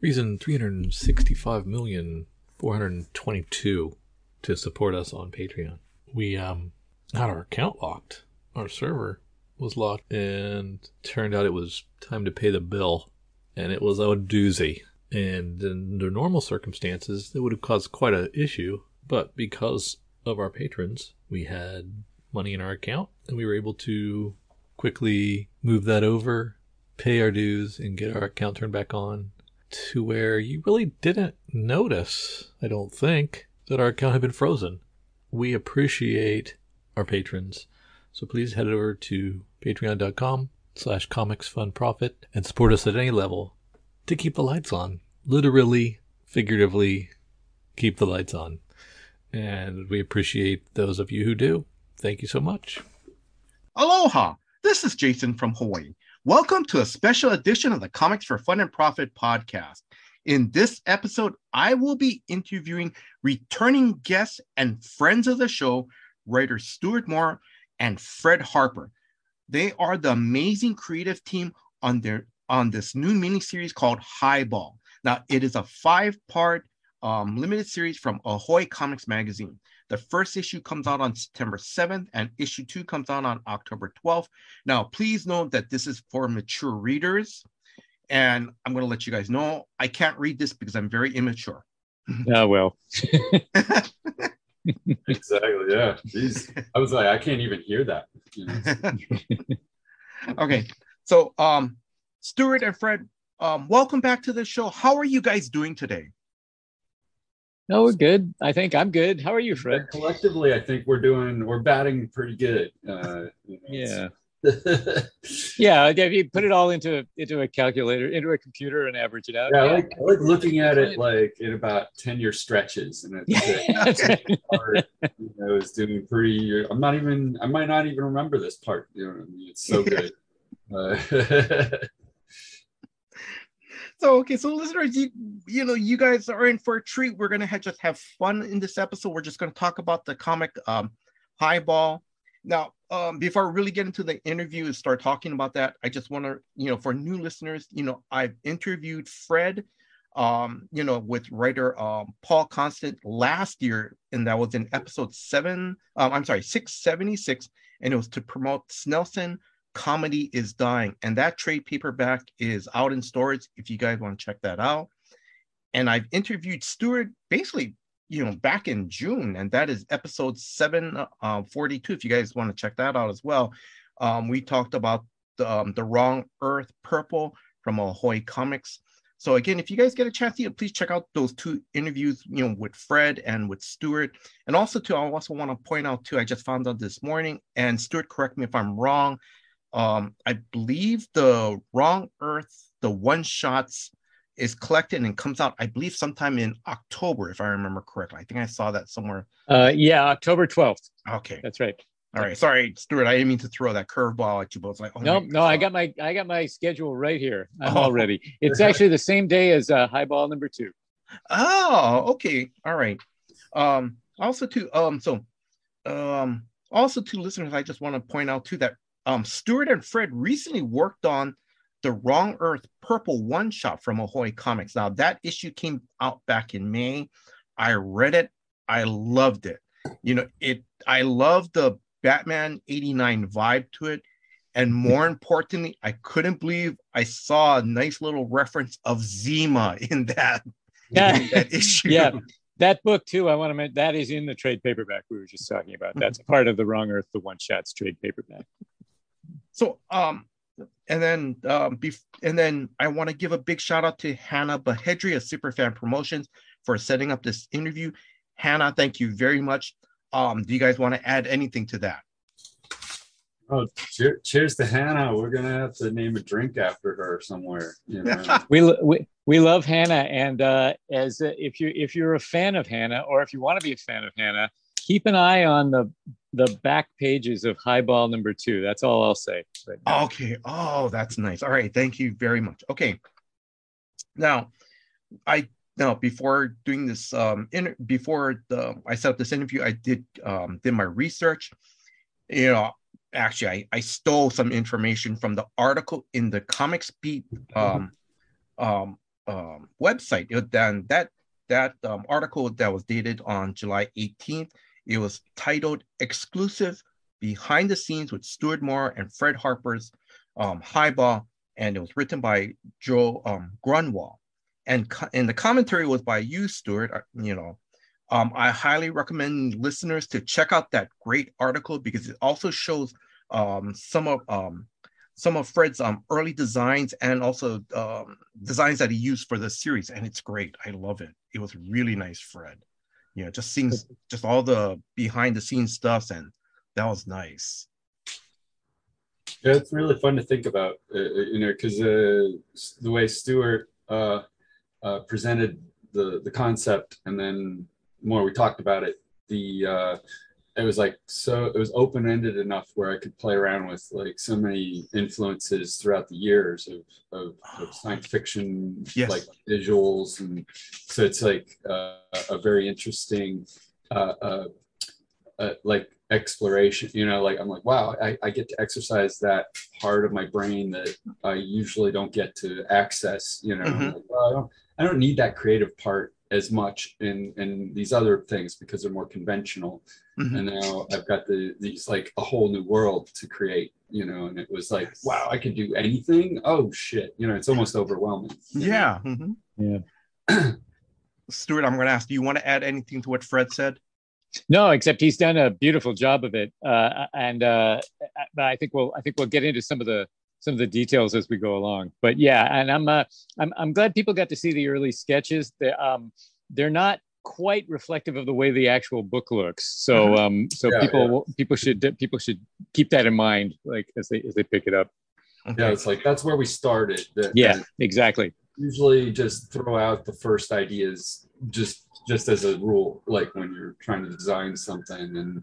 Reason 365 million 422 to support us on Patreon. We um had our account locked. Our server was locked and turned out it was time to pay the bill and it was a doozy. And under normal circumstances, it would have caused quite an issue, but because of our patrons, we had money in our account and we were able to quickly move that over, pay our dues, and get our account turned back on to where you really didn't notice, I don't think, that our account had been frozen. We appreciate our patrons. So please head over to patreon.com slash comics fun profit and support us at any level to keep the lights on. Literally, figuratively, keep the lights on. And we appreciate those of you who do. Thank you so much. Aloha! This is Jason from Hawaii. Welcome to a special edition of the Comics for Fun and Profit podcast. In this episode, I will be interviewing returning guests and friends of the show, writer Stuart Moore and Fred Harper. They are the amazing creative team on their on this new miniseries called Highball. Now, it is a five-part um, limited series from Ahoy Comics Magazine. The first issue comes out on September 7th, and issue two comes out on October 12th. Now, please note that this is for mature readers, and I'm going to let you guys know I can't read this because I'm very immature. Oh, well. exactly. Yeah. Jeez. I was like, I can't even hear that. You know? okay. So, um, Stuart and Fred, um, welcome back to the show. How are you guys doing today? No, we're good. I think I'm good. How are you, Fred? Collectively, I think we're doing, we're batting pretty good. Uh, you know, yeah. yeah, if you put it all into into a calculator, into a computer, and average it out. Yeah, I like, I like looking at it like in about ten year stretches, and it's part, you know, is doing pretty. I'm not even. I might not even remember this part. You know, I mean? it's so good. Uh, so okay, so listeners, you you know, you guys are in for a treat. We're gonna have, just have fun in this episode. We're just gonna talk about the comic um, Highball. Now, um, before I really get into the interview and start talking about that, I just want to, you know, for new listeners, you know, I've interviewed Fred, um, you know, with writer um, Paul Constant last year, and that was in episode seven. Um, I'm sorry, six seventy six, and it was to promote Snelson Comedy is Dying, and that trade paperback is out in stores if you guys want to check that out. And I've interviewed Stuart basically you know back in June, and that is episode seven uh. If you guys want to check that out as well, um, we talked about the um, the Wrong Earth Purple from Ahoy Comics. So again, if you guys get a chance, know, please check out those two interviews, you know, with Fred and with Stuart. And also, too, I also want to point out too, I just found out this morning, and Stuart, correct me if I'm wrong. Um, I believe the Wrong Earth, the one shots is collected and comes out, I believe, sometime in October, if I remember correctly. I think I saw that somewhere. Uh, yeah, October 12th. Okay. That's right. All right. Sorry, Stuart. I didn't mean to throw that curveball at you but it's Like, oh no, no, I got my I got my schedule right here. I'm oh. all ready. It's actually the same day as uh, Highball number two. Oh, okay. All right. Um, also to um, so um, also to listeners, I just want to point out too that um, Stuart and Fred recently worked on the Wrong Earth Purple one shot from Ahoy Comics. Now, that issue came out back in May. I read it, I loved it. You know, it I love the Batman 89 vibe to it. And more importantly, I couldn't believe I saw a nice little reference of Zima in that, yeah. In that issue. Yeah. That book too, I want to mention that is in the trade paperback we were just talking about. That's part of the Wrong Earth, the one shots trade paperback. So um and then um, bef- and then I want to give a big shout out to Hannah Bahedri of Superfan Promotions for setting up this interview. Hannah, thank you very much. Um, do you guys want to add anything to that? Oh, cheer, cheers to Hannah. We're gonna have to name a drink after her somewhere. You know? we, we we love Hannah, and uh, as uh, if you if you're a fan of Hannah, or if you want to be a fan of Hannah, keep an eye on the the back pages of Highball number two. That's all I'll say. Right okay. Oh, that's nice. All right. Thank you very much. Okay. Now, I now before doing this um before the I set up this interview, I did um did my research. You know, actually I, I stole some information from the article in the comics beat um um um website. It, then that that um, article that was dated on July 18th. It was titled "Exclusive Behind the Scenes with Stuart Moore and Fred Harper's um, Highball," and it was written by Joe um, Grunenwald. And co- and the commentary was by you, Stuart. uh, You know, um, I highly recommend listeners to check out that great article because it also shows um, some of um, some of Fred's um, early designs and also um, designs that he used for the series, and it's great. I love it. It was really nice, Fred. You know, just seeing just all the behind the scenes stuff, and that was nice. Yeah, it's really fun to think about, uh, you know, because uh, the way Stuart uh, uh, presented the the concept, and then more we talked about it, the uh, it was like so it was open ended enough where I could play around with like so many influences throughout the years of of, of science fiction, Yes. like visuals, and so it's like uh, a very interesting, uh, uh, uh, like exploration you know like i'm like wow I, I get to exercise that part of my brain that i usually don't get to access you know I'm Mhm. like, well, I, don't, I don't need that creative part as much in in these other things because they're more conventional Mhm. and now i've got the these like a whole new world to create you know and it was like Yes. wow i can do anything oh shit you know it's almost overwhelming Yeah. mhm. Yeah. Stuart, I'm going to ask. Do you want to add anything to what Fred said? No, except he's done a beautiful job of it, uh, and uh, but I think we'll I think we'll get into some of the some of the details as we go along. But yeah, and I'm uh, I'm I'm glad people got to see the early sketches. They, um, they're not quite reflective of the way the actual book looks. So Mhm. um, so Yeah, people people should people should keep that in mind, like as they as they pick it up. yeah it's like that's where we started that- Yeah, exactly. usually just throw out the first ideas just just as a rule like when you're trying to design something and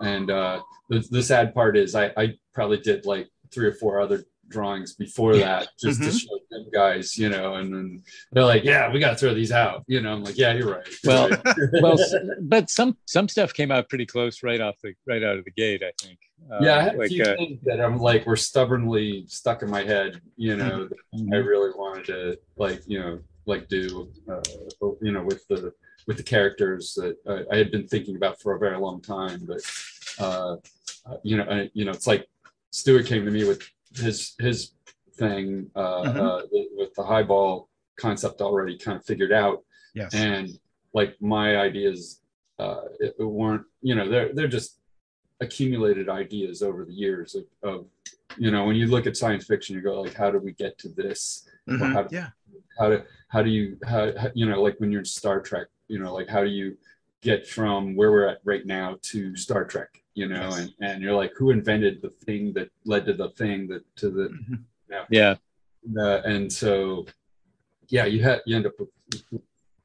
and uh the, the sad part is i i probably did like three or four other drawings before that just to Mhm. show them guys you know and then they're like yeah we got to throw these out you know i'm like yeah you're right you're Well, right." Well, but some some stuff came out pretty close right off the right out of the gate. I think. Uh, yeah i had a few uh, things that i'm like were stubbornly stuck in my head you know Mm-hmm. I really wanted to like you know like do uh, you know with the with the characters that I, I had been thinking about for a very long time, but uh, uh, you know I, you know it's like Stuart came to me with his his thing uh, Mhm. uh, with the highball concept already kind of figured out, Yes. and like my ideas uh, it, it weren't you know they're they're just accumulated ideas over the years of, of you know when you look at science fiction you go like how do we get to this Mhm. how, Yeah. how do how do you how, how- you know like when you're in star trek you know like how do you get from where we're at right now to star trek you know Yes. and and you're like who invented the thing that led to the thing that to the Mhm. yeah. uh, and so yeah you have you end up with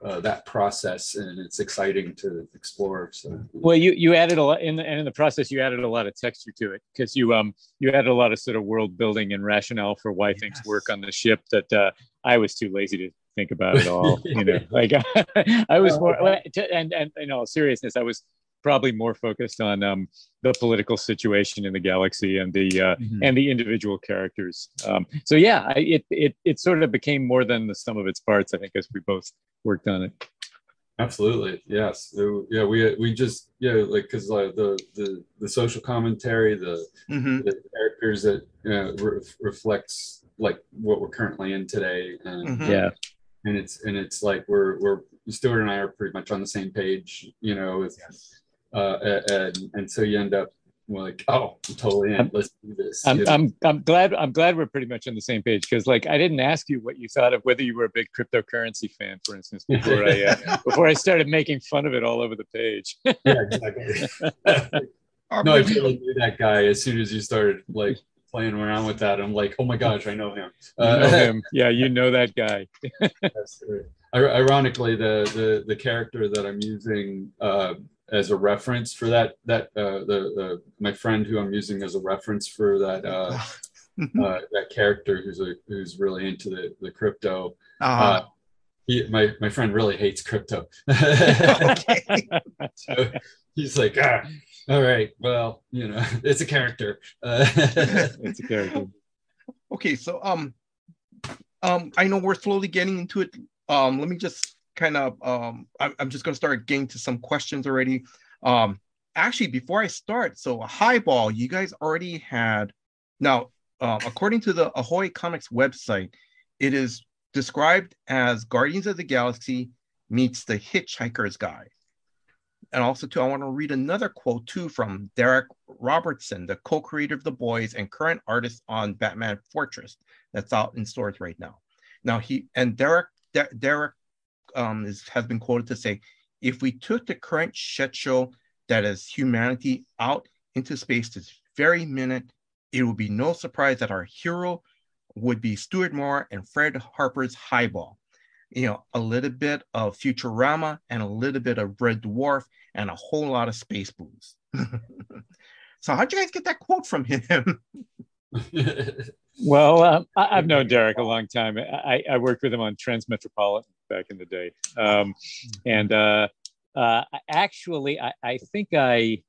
uh, that process and it's exciting to explore so Well, you you added a lot in the and in the process. You added a lot of texture to it because you um you added a lot of sort of world building and rationale for why things work on the ship that uh, I was too lazy to think about at all. you know, like I was more and and in all seriousness, I was probably more focused on um the political situation in the galaxy and the uh, Mhm. and the individual characters. Um, so yeah, I, it it it sort of became more than the sum of its parts. I think as we both worked on it. Absolutely, yes. So, yeah, we we just yeah, like because uh, the the the social commentary, the Mhm. the characters that uh, re- reflects like what we're currently in today, and Mhm. Yeah. and it's and it's like we're we're Stuart and I are pretty much on the same page, you know, with Yes. Uh, and and so you end up like, oh, I'm totally in. Let's do this. I'm, you know? I'm, I'm glad I'm glad we're pretty much on the same page because like I didn't ask you what you thought of whether you were a big cryptocurrency fan, for instance, before I uh, before I started making fun of it all over the page. yeah, exactly. No, I totally knew that guy as soon as you started like playing around with that. I'm like, oh my gosh, I know him. You know him, yeah, you know that guy. Ironically, the the the character that I'm using uh, as a reference for that that uh, the the my friend who I'm using as a reference for that uh, uh, that character who's a who's really into the the crypto. Uh-huh. Uh, he, my my friend really hates crypto. okay. so he's like, ah, all right, well, you know, it's a character. It's a character. Okay, so um, um, I know we're slowly getting into it um, let me just kind of um, I'm, I'm just going to start getting to some questions already. Um, actually, before I start, so Highball, you guys already had now, uh, according to the Ahoy Comics website, it is described as Guardians of the Galaxy meets the Hitchhiker's Guide. And also, too, I want to read another quote too from Darick Robertson, the co-creator of The Boys and current artist on Batman Fortress, that's out in stores right now. Now he and Darick Darick um, is, has been quoted to say, if we took the current show that is humanity out into space this very minute, it would be no surprise that our hero would be Stuart Moore and Fred Harper's Highball. You know, a little bit of Futurama and a little bit of Red Dwarf and a whole lot of space booze. so how'd you guys get that quote from him? well, um, I, have known Darick a long time. I, I, worked with him on Transmetropolitan back in the day, um, and uh, uh, actually, I, I, think I,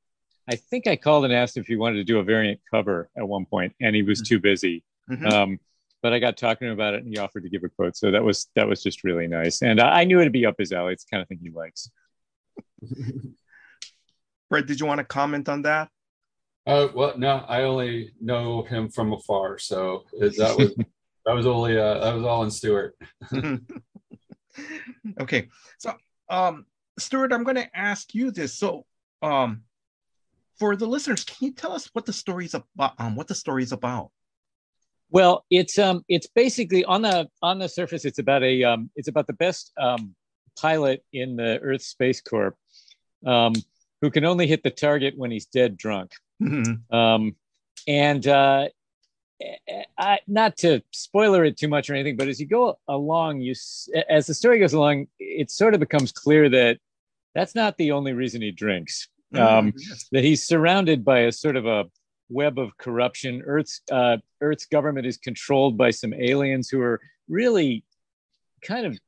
I think I called and asked if he wanted to do a variant cover at one point, and he was mm-hmm. too busy. Mm-hmm. Um, but I got talking to him about it, and he offered to give a quote. So that was that was just really nice, and I, I knew it'd be up his alley. It's the kind of thing he likes. Brett, did you want to comment on that? Uh, well, no, I only know him from afar, so that was that was only uh, that was all in Stuart. okay, so um, Stuart, I'm going to ask you this. So, um, for the listeners, can you tell us what the story is about? Um, what the story is about? Well, it's um, it's basically on the on the surface, it's about a um, it's about the best um, pilot in the Earth Space Corps, um, who can only hit the target when he's dead drunk. Mm-hmm. Um, and uh, I, not to spoiler it too much or anything, but as you go along, you as the story goes along, it sort of becomes clear that that's not the only reason he drinks. Mm-hmm. Um. That he's surrounded by a sort of a web of corruption. Earth's uh, Earth's government is controlled by some aliens who are really kind of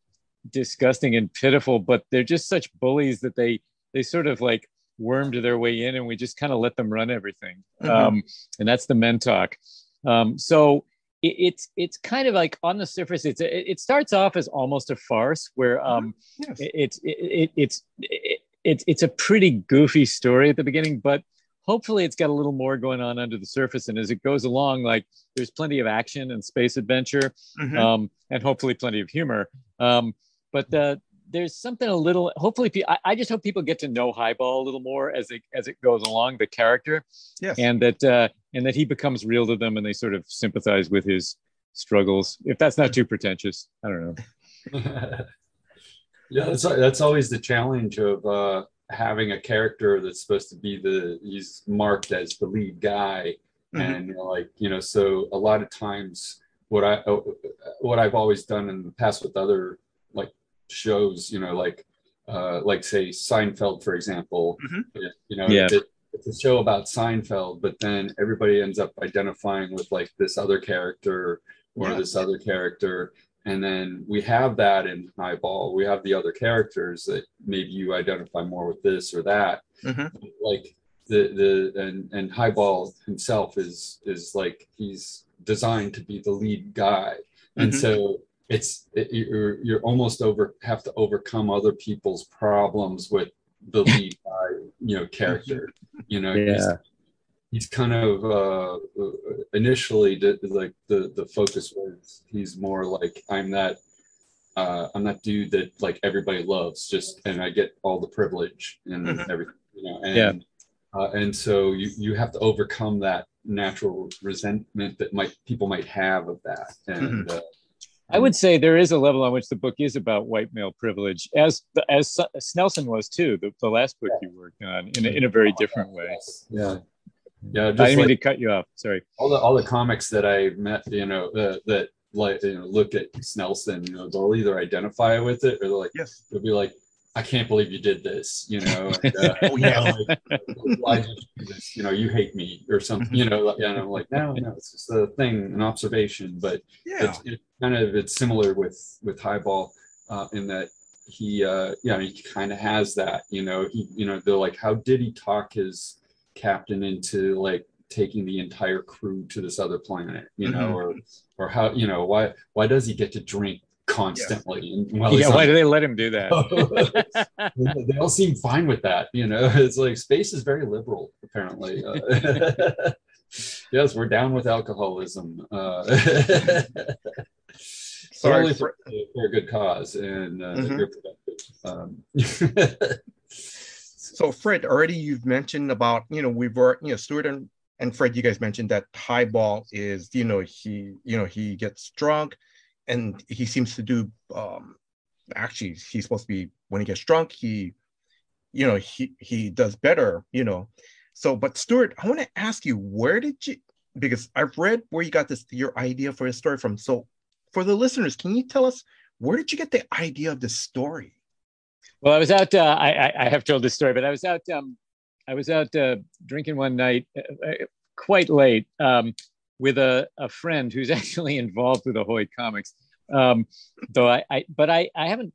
disgusting and pitiful, but they're just such bullies that they they sort of like wormed their way in and we just kind of let them run everything. Mm-hmm. Um, and that's the men talk. Um, so it, it's it's kind of like on the surface, it's it, it starts off as almost a farce where mm-hmm. um, yes. it, it's it, it's it's it's a pretty goofy story at the beginning, but hopefully it's got a little more going on under the surface and as it goes along like there's plenty of action and space adventure mm-hmm. um, and hopefully plenty of humor um, but the, there's something a little hopefully I, I, just hope people get to know highball a little more as it as it goes along the character. Yes. And that uh and that he becomes real to them and they sort of sympathize with his struggles. If that's not too pretentious i don't know. Yeah that's that's always the challenge of uh having a character that's supposed to be the he's marked as the lead guy. Mm-hmm. and like you know so a lot of times what i what i've always done in the past with other like shows, you know, like uh, like say Seinfeld, for example. Mm-hmm. You know, yeah. It, it's a show about Seinfeld, but then everybody ends up identifying with like this other character or yeah. this other character. And then we have that in Highball. We have the other characters that maybe you identify more with this or that. Mm-hmm. Like the the and and Highball himself is is like he's designed to be the lead guy, and mm-hmm. so it's it, you're you're almost over have to overcome other people's problems with the lead guy, you know, character. You know, yeah. he's, he's kind of uh, initially the, like the the focus was he's more like I'm that uh, I'm that dude that like everybody loves, just and I get all the privilege and mm-hmm. everything, you know, and yeah. uh, and so you you have to overcome that natural resentment that might people might have of that, and mm-hmm. uh, I would say there is a level on which the book is about white male privilege, as as Snelson was too. The, the last book you worked on in a, in a very different way. Yeah, yeah. I didn't like, mean to cut you off. Sorry. All the all the comics that I met, you know, uh, that like you know look at Snelson, you know, they'll either identify with it or they're like, yes, they'll be like, I can't believe you did this, you know. And, uh, oh yeah, like, why did you do this? You know, you hate me or something, you know. And I'm like, no, no, it's just a thing, an observation. But yeah, it's, it kind of it's similar with with Highball uh, in that he, uh, yeah, he kind of has that. You know, he, you know, they're like, how did he talk his captain into like taking the entire crew to this other planet? You know, mm-hmm. or or how you know why why does he get to drink constantly. And yeah, why do they let him do that? they all seem fine with that. You know, it's like space is very liberal, apparently. Uh, yes, we're down with alcoholism. Uh, Sorry, for, for, a good cause, and uh, mm-hmm. you're productive. Um, so, Fred, already you've mentioned about you know we've you know Stuart and, and Fred, you guys mentioned that highball is you know he you know he gets drunk, and he seems to do um actually he's supposed to be when he gets drunk he you know he he does better you know. So but stuart i want to ask you where did you because i've read where you got this your idea for a story from. So for the listeners can you tell us where did you get the idea of this story? Well i was out uh, I, I have told this story but i was out um i was out uh, drinking one night uh, uh quite late. Um with a, a friend who's actually involved with Ahoy Comics. Um, though I, I, but I, I haven't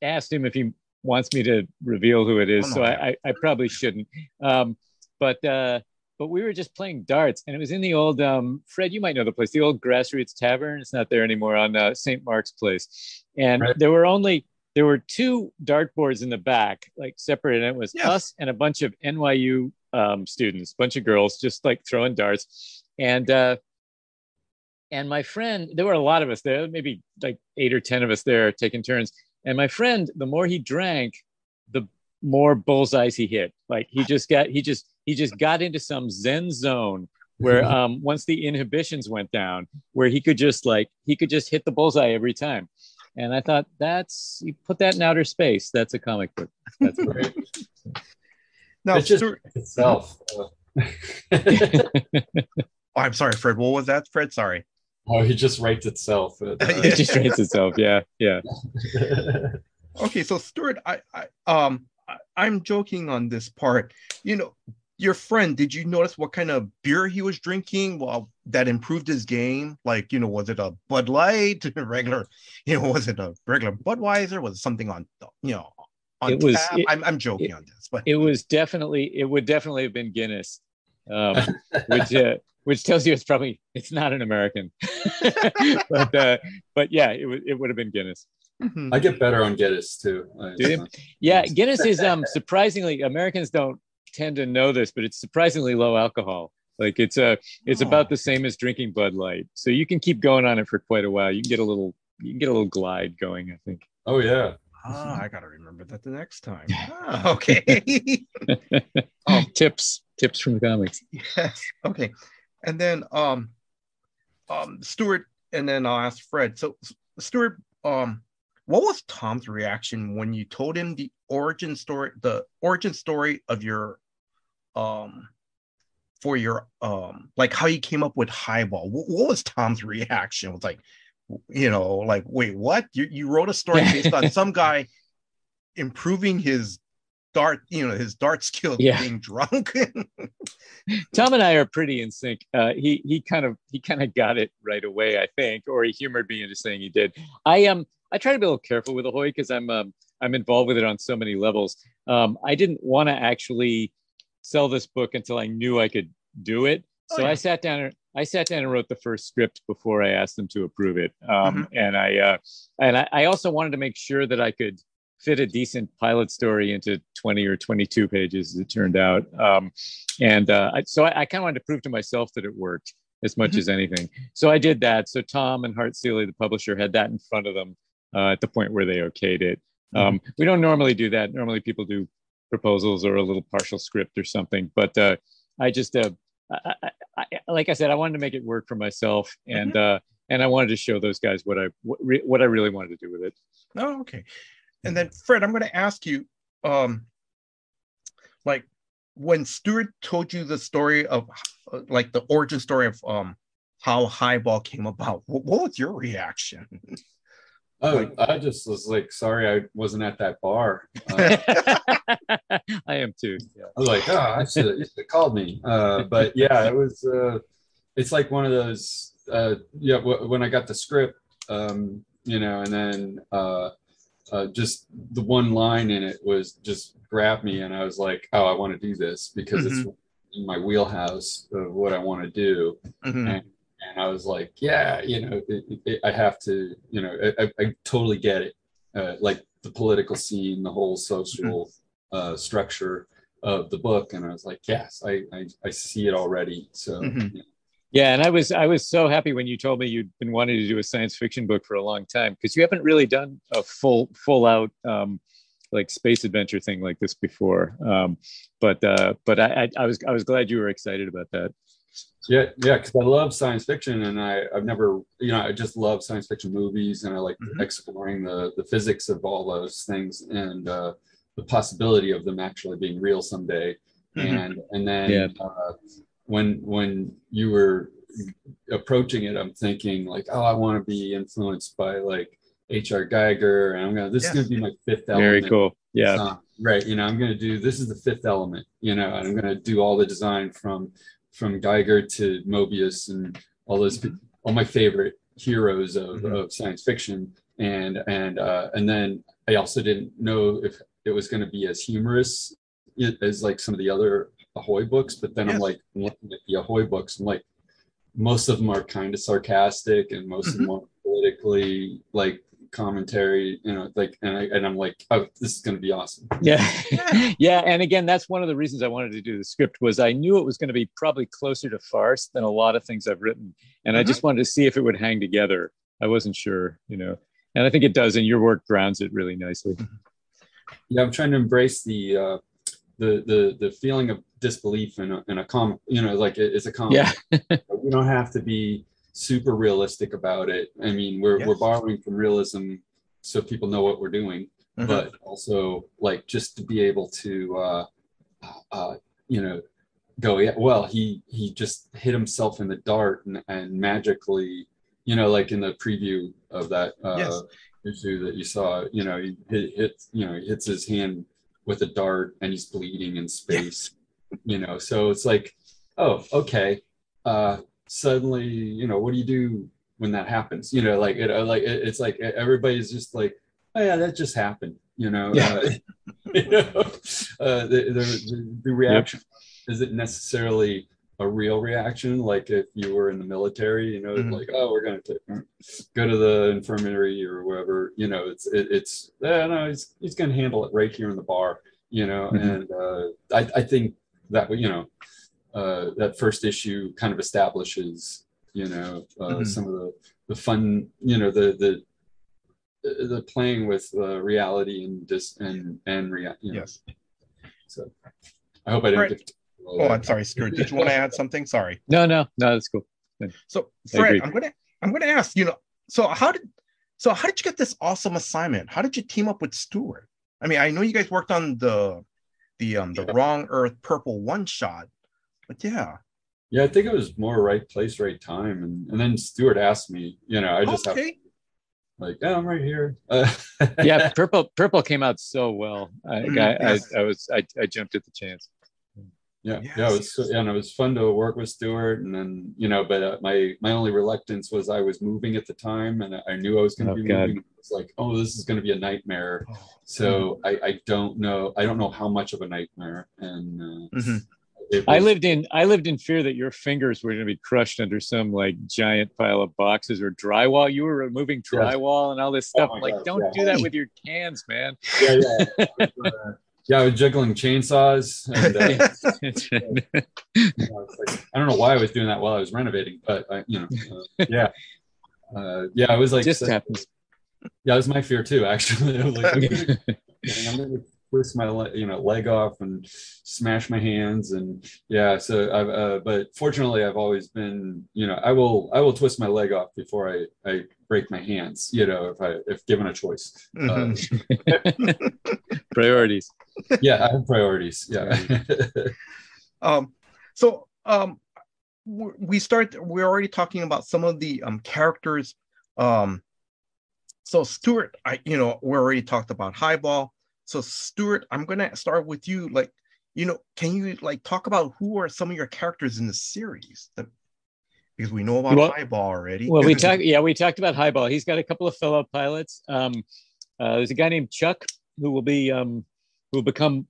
asked him if he wants me to reveal who it is, oh, so I, I, I, probably shouldn't. Um, but uh, but we were just playing darts, and it was in the old um, Fred. You might know the place, the old Grassroots Tavern. It's not there anymore on uh, St. Mark's Place, and right. there were only there were two dartboards in the back, like separated. And it was yes. us and a bunch of NYU um, students, bunch of girls, just like throwing darts and uh, and my friend, there were a lot of us there, maybe like eight or ten of us there taking turns. And my friend, the more he drank, the more bullseyes he hit. Like he just got he just he just got into some zen zone where um once the inhibitions went down, where he could just like he could just hit the bullseye every time. And I thought that's you put that in outer space. That's a comic book. That's great. no, it's just itself. Oh, I'm sorry, Fred. What was that, Fred? Sorry. Oh, he just writes itself. Uh, it just writes itself. Yeah, yeah. okay, so Stuart, I, I um, I, I'm joking on this part. You know, your friend, did you notice what kind of beer he was drinking? Well, that improved his game. Like, you know, was it a Bud Light, regular? You know, was it a regular Budweiser? Was it something on, you know, on it was. It, I'm, I'm joking it, on this, but it was definitely. It would definitely have been Guinness, um, which uh, which tells you it's probably it's not an American. but uh, but yeah, it would it would have been Guinness. I get better on Guinness too. yeah, Guinness is um surprisingly Americans don't tend to know this, but it's surprisingly low alcohol. Like it's a it's oh. about the same as drinking Bud Light, so you can keep going on it for quite a while. You can get a little you can get a little glide going. I think. Oh yeah. Ah, I gotta remember that the next time. Ah, okay. um, tips, tips from the comics. Yes. Okay and then um, um, Stuart, and then I'll ask Fred. So, Stuart, um, what was Tom's reaction when you told him the origin story, the origin story of your, um, for your, um, like how you came up with Highball? What, what was Tom's reaction? It was like, you know, like, wait, what? You you wrote a story based on some guy improving his dart, you know, his dart skills yeah. being drunk. Tom and I are pretty in sync. Uh, he he kind of he kind of got it right away, I think, or he humored me into saying he did. I um I try to be a little careful with Ahoy because I'm um, I'm involved with it on so many levels. Um, I didn't want to actually sell this book until I knew I could do it. Oh, so yeah. I sat down and I sat down and wrote the first script before I asked them to approve it. Um, mm-hmm. And I uh, and I, I also wanted to make sure that I could fit a decent pilot story into 20 or 22 pages, as it turned out. Um, and uh, I, so I, I kind of wanted to prove to myself that it worked as much mm-hmm. as anything. So I did that. So Tom and Hart Seely, the publisher, had that in front of them uh, at the point where they okayed it. Mm-hmm. Um, we don't normally do that. Normally people do proposals or a little partial script or something. But uh, I just, uh, I, I, like I said, I wanted to make it work for myself, and mm-hmm. Uh, and I wanted to show those guys what I what, re- what I really wanted to do with it. Oh, okay. And then Fred, I'm going to ask you, um, like when Stuart told you the story of like the origin story of um how Highball came about, what, what was your reaction? Oh, like, I just was like, sorry, I wasn't at that bar. Uh, I am too. Yeah. I was like, oh, I should have called me. Uh, but yeah, it was. Uh, it's like one of those. Uh, yeah, w- when I got the script, um, you know, and then uh, just the one line in it was just grabbed me, and I was like, "Oh, I want to do this because mm-hmm. it's in my wheelhouse of what I want to do." Mm-hmm. And, and I was like, yeah, you know, it, it, I have to, you know, I, I totally get it, uh, like the political scene, the whole social mm-hmm. uh, structure of the book, and I was like, yes, I I, I see it already. So. Mm-hmm. Yeah. Yeah, and I was I was so happy when you told me you'd been wanting to do a science fiction book for a long time because you haven't really done a full full out um, like space adventure thing like this before. Um, but uh, but I, I was I was glad you were excited about that. Yeah, yeah, because I love science fiction, and I I've never you know I just love science fiction movies, and I like mm-hmm. exploring the the physics of all those things and uh, the possibility of them actually being real someday. Mm-hmm. And and then yeah. uh, when when you were approaching it, I'm thinking like, oh, I want to be influenced by like H.R. Giger, and I'm gonna this yes. is gonna be my fifth element. Very cool. Yeah. Uh, right. You know, I'm gonna do this is the fifth element. You know, and I'm gonna do all the design from from Giger to Moebius and all those mm-hmm. all my favorite heroes of, mm-hmm. of science fiction. And and uh, and then I also didn't know if it was going to be as humorous as like some of the other Ahoy books. But then yes. I'm like looking at the Ahoy books, I'm like most of them are kind of sarcastic and most mm-hmm. of them are politically like commentary you know like and, I, and i'm like oh this is going to be awesome yeah yeah and again that's one of the reasons i wanted to do the script was i knew it was going to be probably closer to farce than a lot of things i've written and mm-hmm. i just wanted to see if it would hang together i wasn't sure you know and i think it does and your work grounds it really nicely yeah i'm trying to embrace the uh the the the feeling of disbelief in a, in a comic you know like it, it's a comic yeah we don't have to be super realistic about it. I mean, we're yes. we're borrowing from realism so people know what we're doing, mm-hmm. but also like just to be able to, uh, uh, you know, go yeah. Well, he he just hit himself in the dart and, and magically, you know, like in the preview of that uh, yes. issue that you saw, you know, he hit, hits you know he hits his hand with a dart and he's bleeding in space, you know. So it's like, oh, okay. Uh, suddenly, you know, what do you do when that happens? You know, like it, uh, like it, it's like everybody's just like, oh yeah, that just happened. You know, yeah. uh, you know, uh, the, the, the reaction yep. isn't necessarily a real reaction like if you were in the military you know mm-hmm. like oh we're going to go to the infirmary or wherever you know it's it, it's yeah, no he's, he's going to handle it right here in the bar you know mm-hmm. and uh, I, I think that you know uh, that first issue kind of establishes, you know, uh, mm-hmm. some of the the fun, you know, the the the playing with uh, reality and dis and and rea- you know. yes. So I hope I didn't. Right. Oh, I'm sorry, Stuart. Did you want to add something? Sorry. No, no, no. That's cool. So, Fred, I'm gonna I'm gonna ask. You know, so how did so how did you get this awesome assignment? How did you team up with Stuart? I mean, I know you guys worked on the the um the Wrong Earth Purple one shot, but yeah. Yeah, I think it was more right place, right time. And and then Stuart asked me, you know, I just okay. have like, oh, I'm right here. Uh, yeah, purple purple came out so well. I, mm, I, yes. I, I, was I, I jumped at the chance. Yeah, yes. yeah, it was and it was fun to work with Stuart, and then you know, but uh, my my only reluctance was I was moving at the time, and I knew I was going to oh, be God. moving. It's like, oh, this is going to be a nightmare. Oh, so. I I don't know I don't know how much of a nightmare, and uh, mm-hmm. Was, I lived in I lived in fear that your fingers were going to be crushed under some like giant pile of boxes or drywall. You were removing drywall yes. and all this stuff. Oh like, God, don't yeah. do that with your cans, man. Yeah, yeah. Yeah, I was juggling chainsaws. And, uh, you know, like, I don't know why I was doing that while I was renovating, but I, you know, uh, yeah, uh, yeah, I was like, just happens. Yeah, it was my fear too. Actually, I was like, I'm gonna twist my you know leg off and smash my hands and yeah so I've uh, but fortunately I've always been you know I will I will twist my leg off before I I break my hands you know if I if given a choice. Mm-hmm. uh, priorities. Yeah I have priorities. Yeah. Um so um we start we're already talking about some of the um characters. Um so Stuart, I you know we already talked about Highball. So Stuart, I'm gonna start with you. Like, you know, can you like talk about who are some of your characters in the series? That, because we know about well, Highball already. Well, we talked. Yeah, we talked about Highball. He's got a couple of fellow pilots. Um, uh, there's a guy named Chuck who will be um, who will become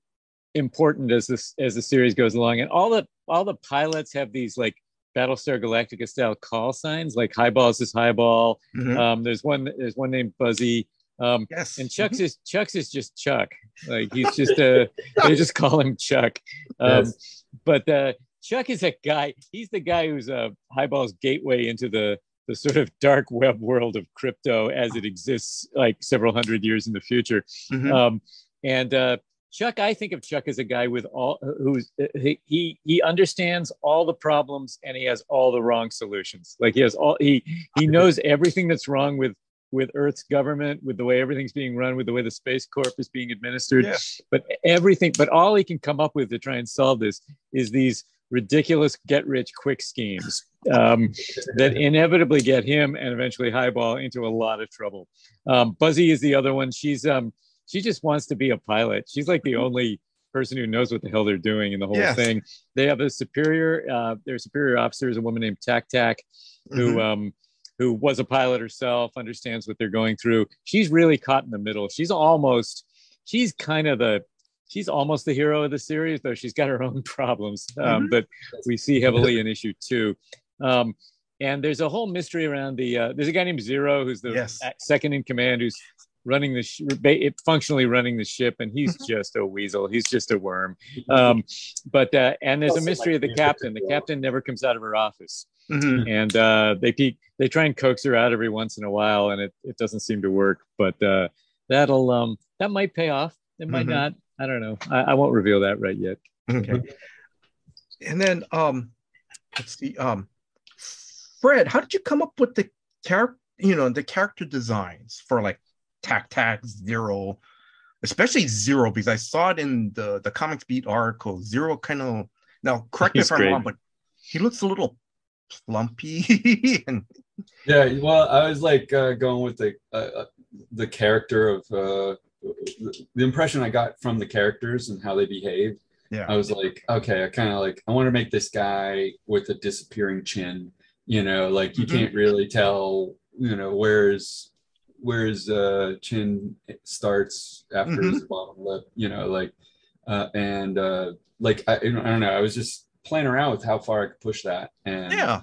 important as this as the series goes along, and all the all the pilots have these like Battlestar Galactica style call signs, like Highball is highball. Mhm. Um, there's one there's one named Buzzy. Um, yes. and Chuck's is Chuck's is just Chuck. Like he's just a they just call him Chuck. Um, Yes. but uh, Chuck is a guy. He's the guy who's uh, Highball's gateway into the the sort of dark web world of crypto as it exists, like several hundred years in the future. Mhm. Um, and uh, Chuck, I think of Chuck as a guy with all who's he he he understands all the problems and he has all the wrong solutions. Like he has all he he knows everything that's wrong with with Earth's government, with the way everything's being run, with the way the Space Corp is being administered. Yeah. But everything, but all he can come up with to try and solve this is these ridiculous get rich quick schemes um, that inevitably get him and eventually Highball into a lot of trouble. Um, Buzzy is the other one. She's um, she just wants to be a pilot. She's like the only person who knows what the hell they're doing in the whole thing. They have a superior, uh, their superior officer is a woman named Tac Tac, who Mhm. um, who was a pilot herself, understands what they're going through. She's really caught in the middle. She's almost, she's kind of the, she's almost the hero of the series, though she's got her own problems um, Mhm. that we see heavily in issue two. Um, and there's a whole mystery around the. Uh, there's a guy named Zero who's the Yes. second in command who's running the sh- functionally running the ship, and he's just a weasel. He's just a worm. Um, but uh, and there's a mystery of the captain. The captain never comes out of her office Mhm. and uh, they peek, they try and coax her out every once in a while, and it, it doesn't seem to work. But uh, that'll um, that might pay off. It might Mhm. not. I don't know. I, I won't reveal that right yet. Okay. And then um let's see. Um Fred, how did you come up with the character, you know, the character designs for like Tac Tac Zero, especially Zero, because I saw it in the the comics beat article. Zero kind of now correct me He's if I'm great. wrong, but he looks a little plumpy and Yeah, well, I was like uh, going with the uh, uh, the character of uh, the, impression I got from the characters and how they behave. yeah. I was like, okay, I kind of like I want to make this guy with a disappearing chin. You know, like you Mhm. can't really tell. You know, where's where's where uh, chin starts after Mm-hmm. his bottom lip. You know, like uh, and uh, like I, I don't know. I was just playing around with how far I could push that. And Yeah.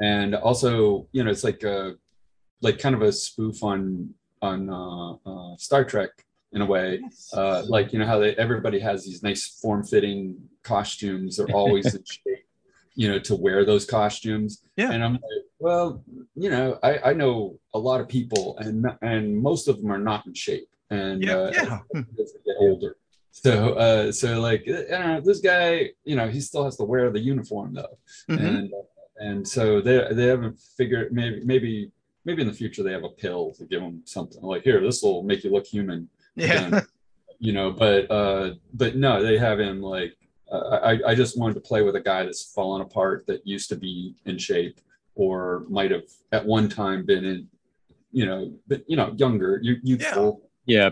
and also you know it's like a like kind of a spoof on on uh, uh, Star Trek in a way. Uh, like you know how they everybody has these nice form-fitting costumes. They're always in shape, you know, to wear those costumes. Yeah. And I'm like, well, you know, I, I know a lot of people, and and most of them are not in shape. And Yeah, uh, yeah. as they get older. So, uh, so like, I know, this guy, you know, he still has to wear the uniform though Mhm. and and so they they haven't figured maybe maybe maybe in the future they have a pill to give them something like here this will make you look human Yeah. again," you know but uh but no they have him like uh, I I just wanted to play with a guy that's fallen apart that used to be in shape or might have at one time been in you know but you know younger you youthful Yeah.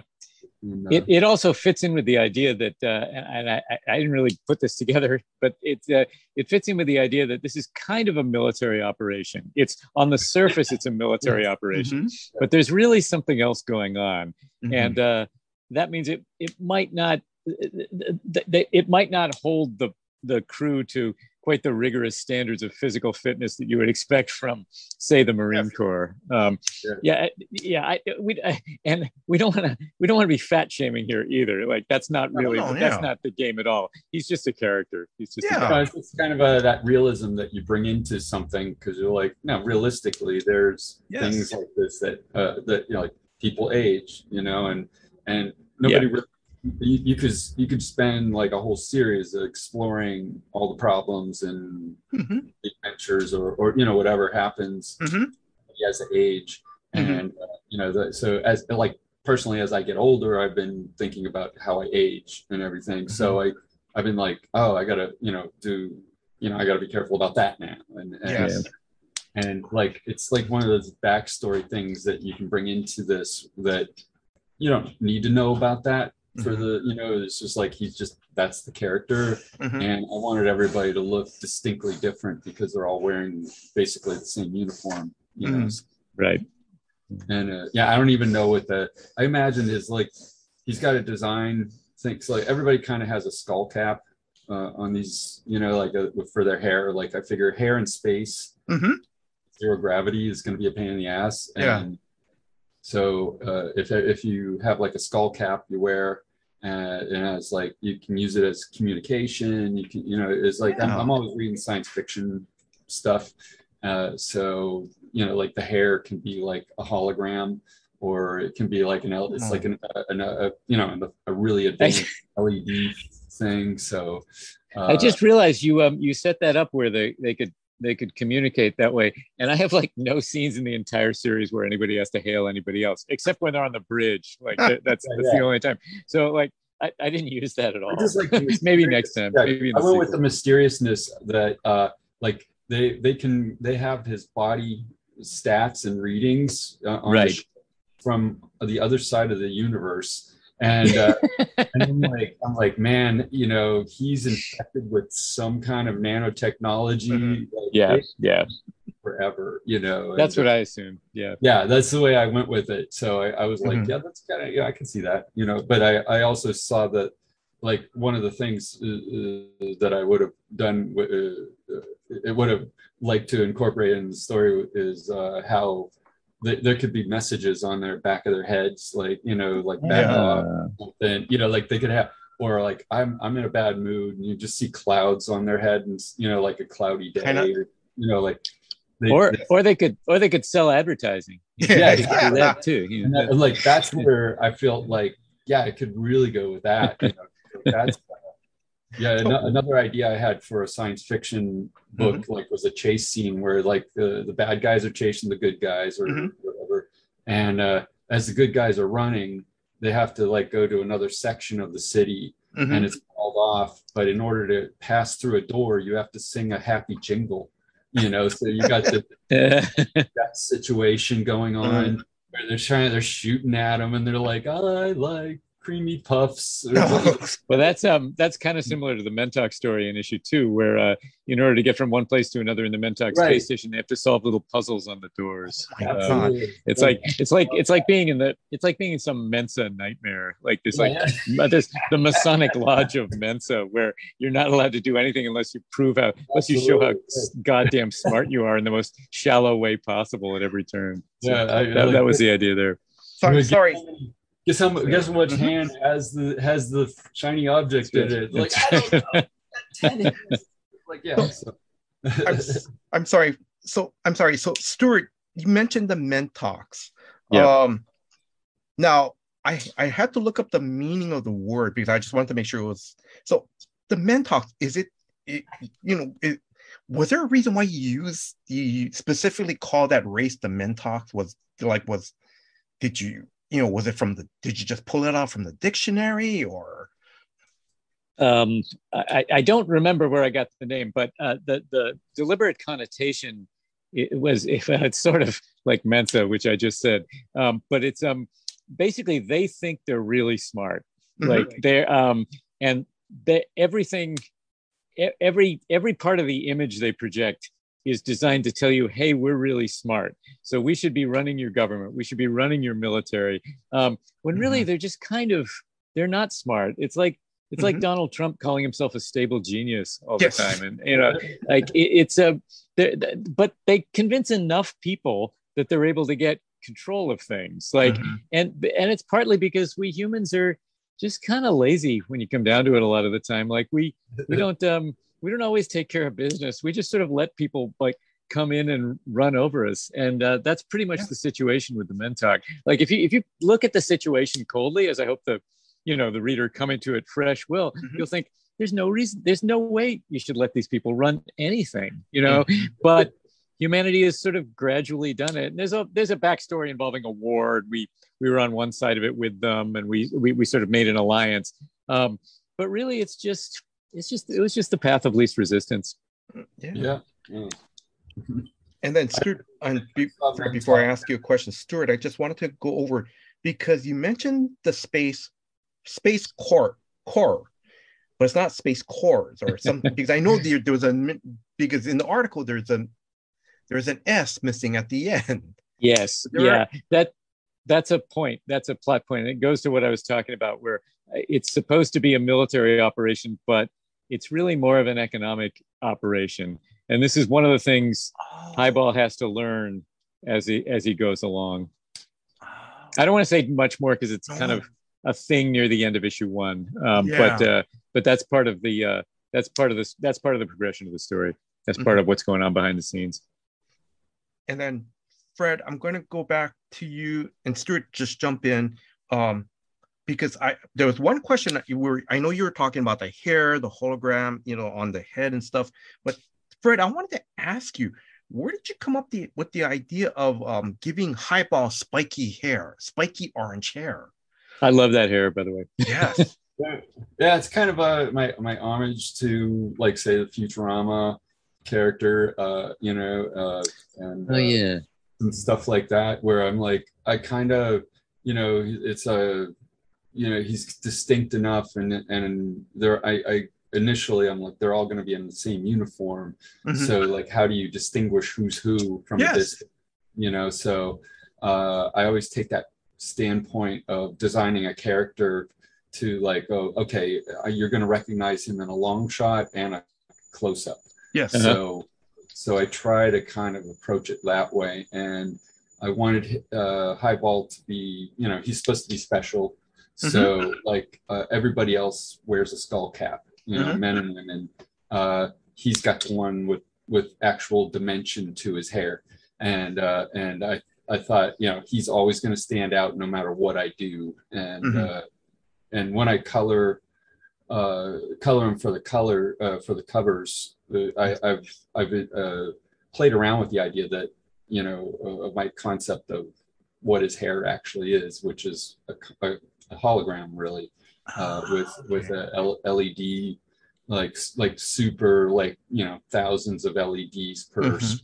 And, uh, It, it also fits in with the idea that, uh, and I, I- I didn't really put this together, but it, uh, it fits in with the idea that this is kind of a military operation. It's on the surface, it's a military operation, Mhm. but there's really something else going on. Mhm. and uh, that means it it might not th- th- it might not hold the the crew to quite the rigorous standards of physical fitness that you would expect from say the marine Yes. corps um, Sure. yeah yeah I, we I, and we don't want to we don't want to be fat shaming here either like that's not really no, that's yeah. not the game at all he's just a character he's just a Yeah. character. It's- it's kind of a, that realism that you bring into something because you're like, no, realistically, there's Yes. things like this that uh, that you know, like people age, you know, and and nobody really. You, you could you could spend like a whole series exploring all the problems and Mhm. adventures or or you know whatever happens Mhm. as I age Mhm. and uh, you know the, so as like personally as I get older I've been thinking about how I age and everything so I I've been like oh I gotta you know do you know I gotta be careful about that now and and, Yes. and like it's like one of those backstory things that you can bring into this that you don't need to know about that for Mhm. the you know it's just like he's just that's the character Mhm. and I wanted everybody to look distinctly different because they're all wearing basically the same uniform you know Mhm. right and uh, yeah i don't even know what the i imagine is like he's got a design things like everybody kind of has a skull cap uh, on these, you know, like uh for their hair. Like I figure hair in space, Mhm. zero gravity is going to be a pain in the ass. Yeah. So uh, if if you have like a skull cap you wear, uh, and it's like you can use it as communication. You can, you know, it's like I'm, I'm always reading science fiction stuff. Uh, so you know, like the hair can be like a hologram, or it can be like an L. It's like an, an a, you know a really advanced LED thing. So uh, I just realized you um you set that up where they they could they could communicate that way, and I have like no scenes in the entire series where anybody has to hail anybody else, except when they're on the bridge. Like that, that's Yeah, the only time. So like I, I didn't use that at all. I just like maybe next time. Yeah, Maybe I went with the mysteriousness that uh like they they can they have his body stats and readings uh, on the Right. sh- from the other side of the universe and uh, and I'm like I'm like man you know he's infected with some kind of nanotechnology Mhm. like, yeah, yeah. forever you know That's and- what I assumed. Yeah. yeah that's the way i went with it so i, I was like Mhm. yeah that's kind of yeah i can see that you know but i i also saw that like one of the things uh, uh, that i would have done uh, uh, it would have liked to incorporate in the story is uh how th- there could be messages on their back of their heads like you know like back Yeah. off something you know like they could have or like i'm i'm in a bad mood and you just see clouds on their head and you know like a cloudy day Kinda- or you know like they, Or they- or they could or they could sell advertising. Yeah, They yeah. that too. you know. that- like that's where I feel like yeah, it could really go with that. You know? So that's yeah. ano- another idea I had for a science fiction book like was a chase scene where like the the bad guys are chasing the good guys or Mhm. whatever, and uh, as the good guys are running, they have to like go to another section of the city Mhm. and it's called off. But in order to pass through a door, you have to sing a happy jingle. You know, so you got the that situation going on where they're trying they're shooting at them and they're like i like creamy puffs well, that's um that's kind of similar to the Mentok story in issue two, where uh, in order to get from one place to another in the Mentok Right. space station, they have to solve little puzzles on the doors. Oh Um, it's like it's like it's like being in the it's like being in some Mensa nightmare, like this like Yeah. this the Masonic Lodge of Mensa, where you're not allowed to do anything unless you prove how unless you show how goddamn smart you are in the most shallow way possible at every turn. So Yeah, I- that, like- that was the idea there. sorry, sorry. Guess how mu- guess how much Mhm. hand has the has the shiny object in it like I don't know. Ten like yeah so. I'm, s- I'm sorry. So I'm sorry. So Stuart, you mentioned the Mentox. Yeah. Um, now I I had to look up the meaning of the word because I just wanted to make sure it was so. The Mentox is it, it you know it, was there a reason why you use you specifically call that race the Mentox? Was like was did you you know was it from the did you just pull it out from the dictionary or? Um, I, I don't remember where I got the name, but uh, the the deliberate connotation it was if it's sort of like Mensa, which I just said, um, but it's um basically they think they're really smart, Mhm. like they're um and they everything every every part of the image they project is designed to tell you hey we're really smart. So we should be running your government. We should be running your military. Um, when really they're just kind of they're not smart. It's like it's like Mhm. donald trump calling himself a stable genius all Yes. the time. And you know like it, it's a, but they convince enough people that they're able to get control of things. Like Mhm. and and it's partly because we humans are just kind of lazy when you come down to it a lot of the time. Like we we don't um we don't always take care of business. We just sort of let people like come in and run over us. And uh, that's pretty much Yeah. the situation with the mentalk like if you if you look at the situation coldly as i hope the you know the reader coming to it fresh will Mhm. you'll think there's no reason there's no way you should let these people run anything you know? But humanity has sort of gradually done it. And there's a there's a backstory involving a war. We we were on one side of it with them and we we, we sort of made an alliance. Um but really it's just it's just it was just the path of least resistance yeah. yeah yeah. And then Stuart, and be, love sorry, that before I ask you a question, Stuart, I just wanted to go over because you mentioned the space space core core, but it's not space cores or something because I know there, there was a because in the article there's a there's an S missing at the end. yes There yeah that that's a point that's a plot point and it goes to what i was talking about where uh, it's supposed to be a military operation but it's really more of an economic operation. And this is one of the things Oh. Highball has to learn as he as he goes along. Oh. I don't want to say much more because it's kind of a thing near the end of issue one. Um, Yeah. But uh, but that's part of the uh, that's part of this that's part of the progression of the story. That's Mm-hmm. part of what's going on behind the scenes. and then Fred, I'm going to go back to you and Stuart. Just jump in, um, because I there was one question that you were. I know you were talking about the hair, the hologram, you know, on the head and stuff. But Fred, I wanted to ask you, where did you come up the, with the idea of um, giving Highball spiky hair, spiky orange hair? I love that hair, by the way. Yes. Yeah, yeah, it's kind of a my my homage to like say the Futurama character, uh, you know, uh, and Oh, uh, and stuff like that. Where I'm like, I kind of, you know, it's a, you know, he's distinct enough, and and there, I, I initially I'm like, they're all going to be in the same uniform, Mhm. so like, how do you distinguish who's who from Yes. a distance? You know, so uh, I always take that standpoint of designing a character to like, oh, okay, uh, you're going to recognize him in a long shot and a close up. yes. Uh-huh. So, so I try to kind of approach it that way, and I wanted uh, Highball to be, you know, he's supposed to be special. So, like uh, everybody else wears a skull cap, you know, Mhm. men and women. Uh, he's got one with with actual dimension to his hair, and uh, and I I thought, you know, he's always going to stand out no matter what I do, and Mhm. uh, and when I color uh, color him for the color uh, for the covers. Uh, I, I've I've uh, played around with the idea that you know uh, my concept of what his hair actually is, which is a, a, a hologram really uh, with with a LED like like super like you know thousands of LEDs per Mhm.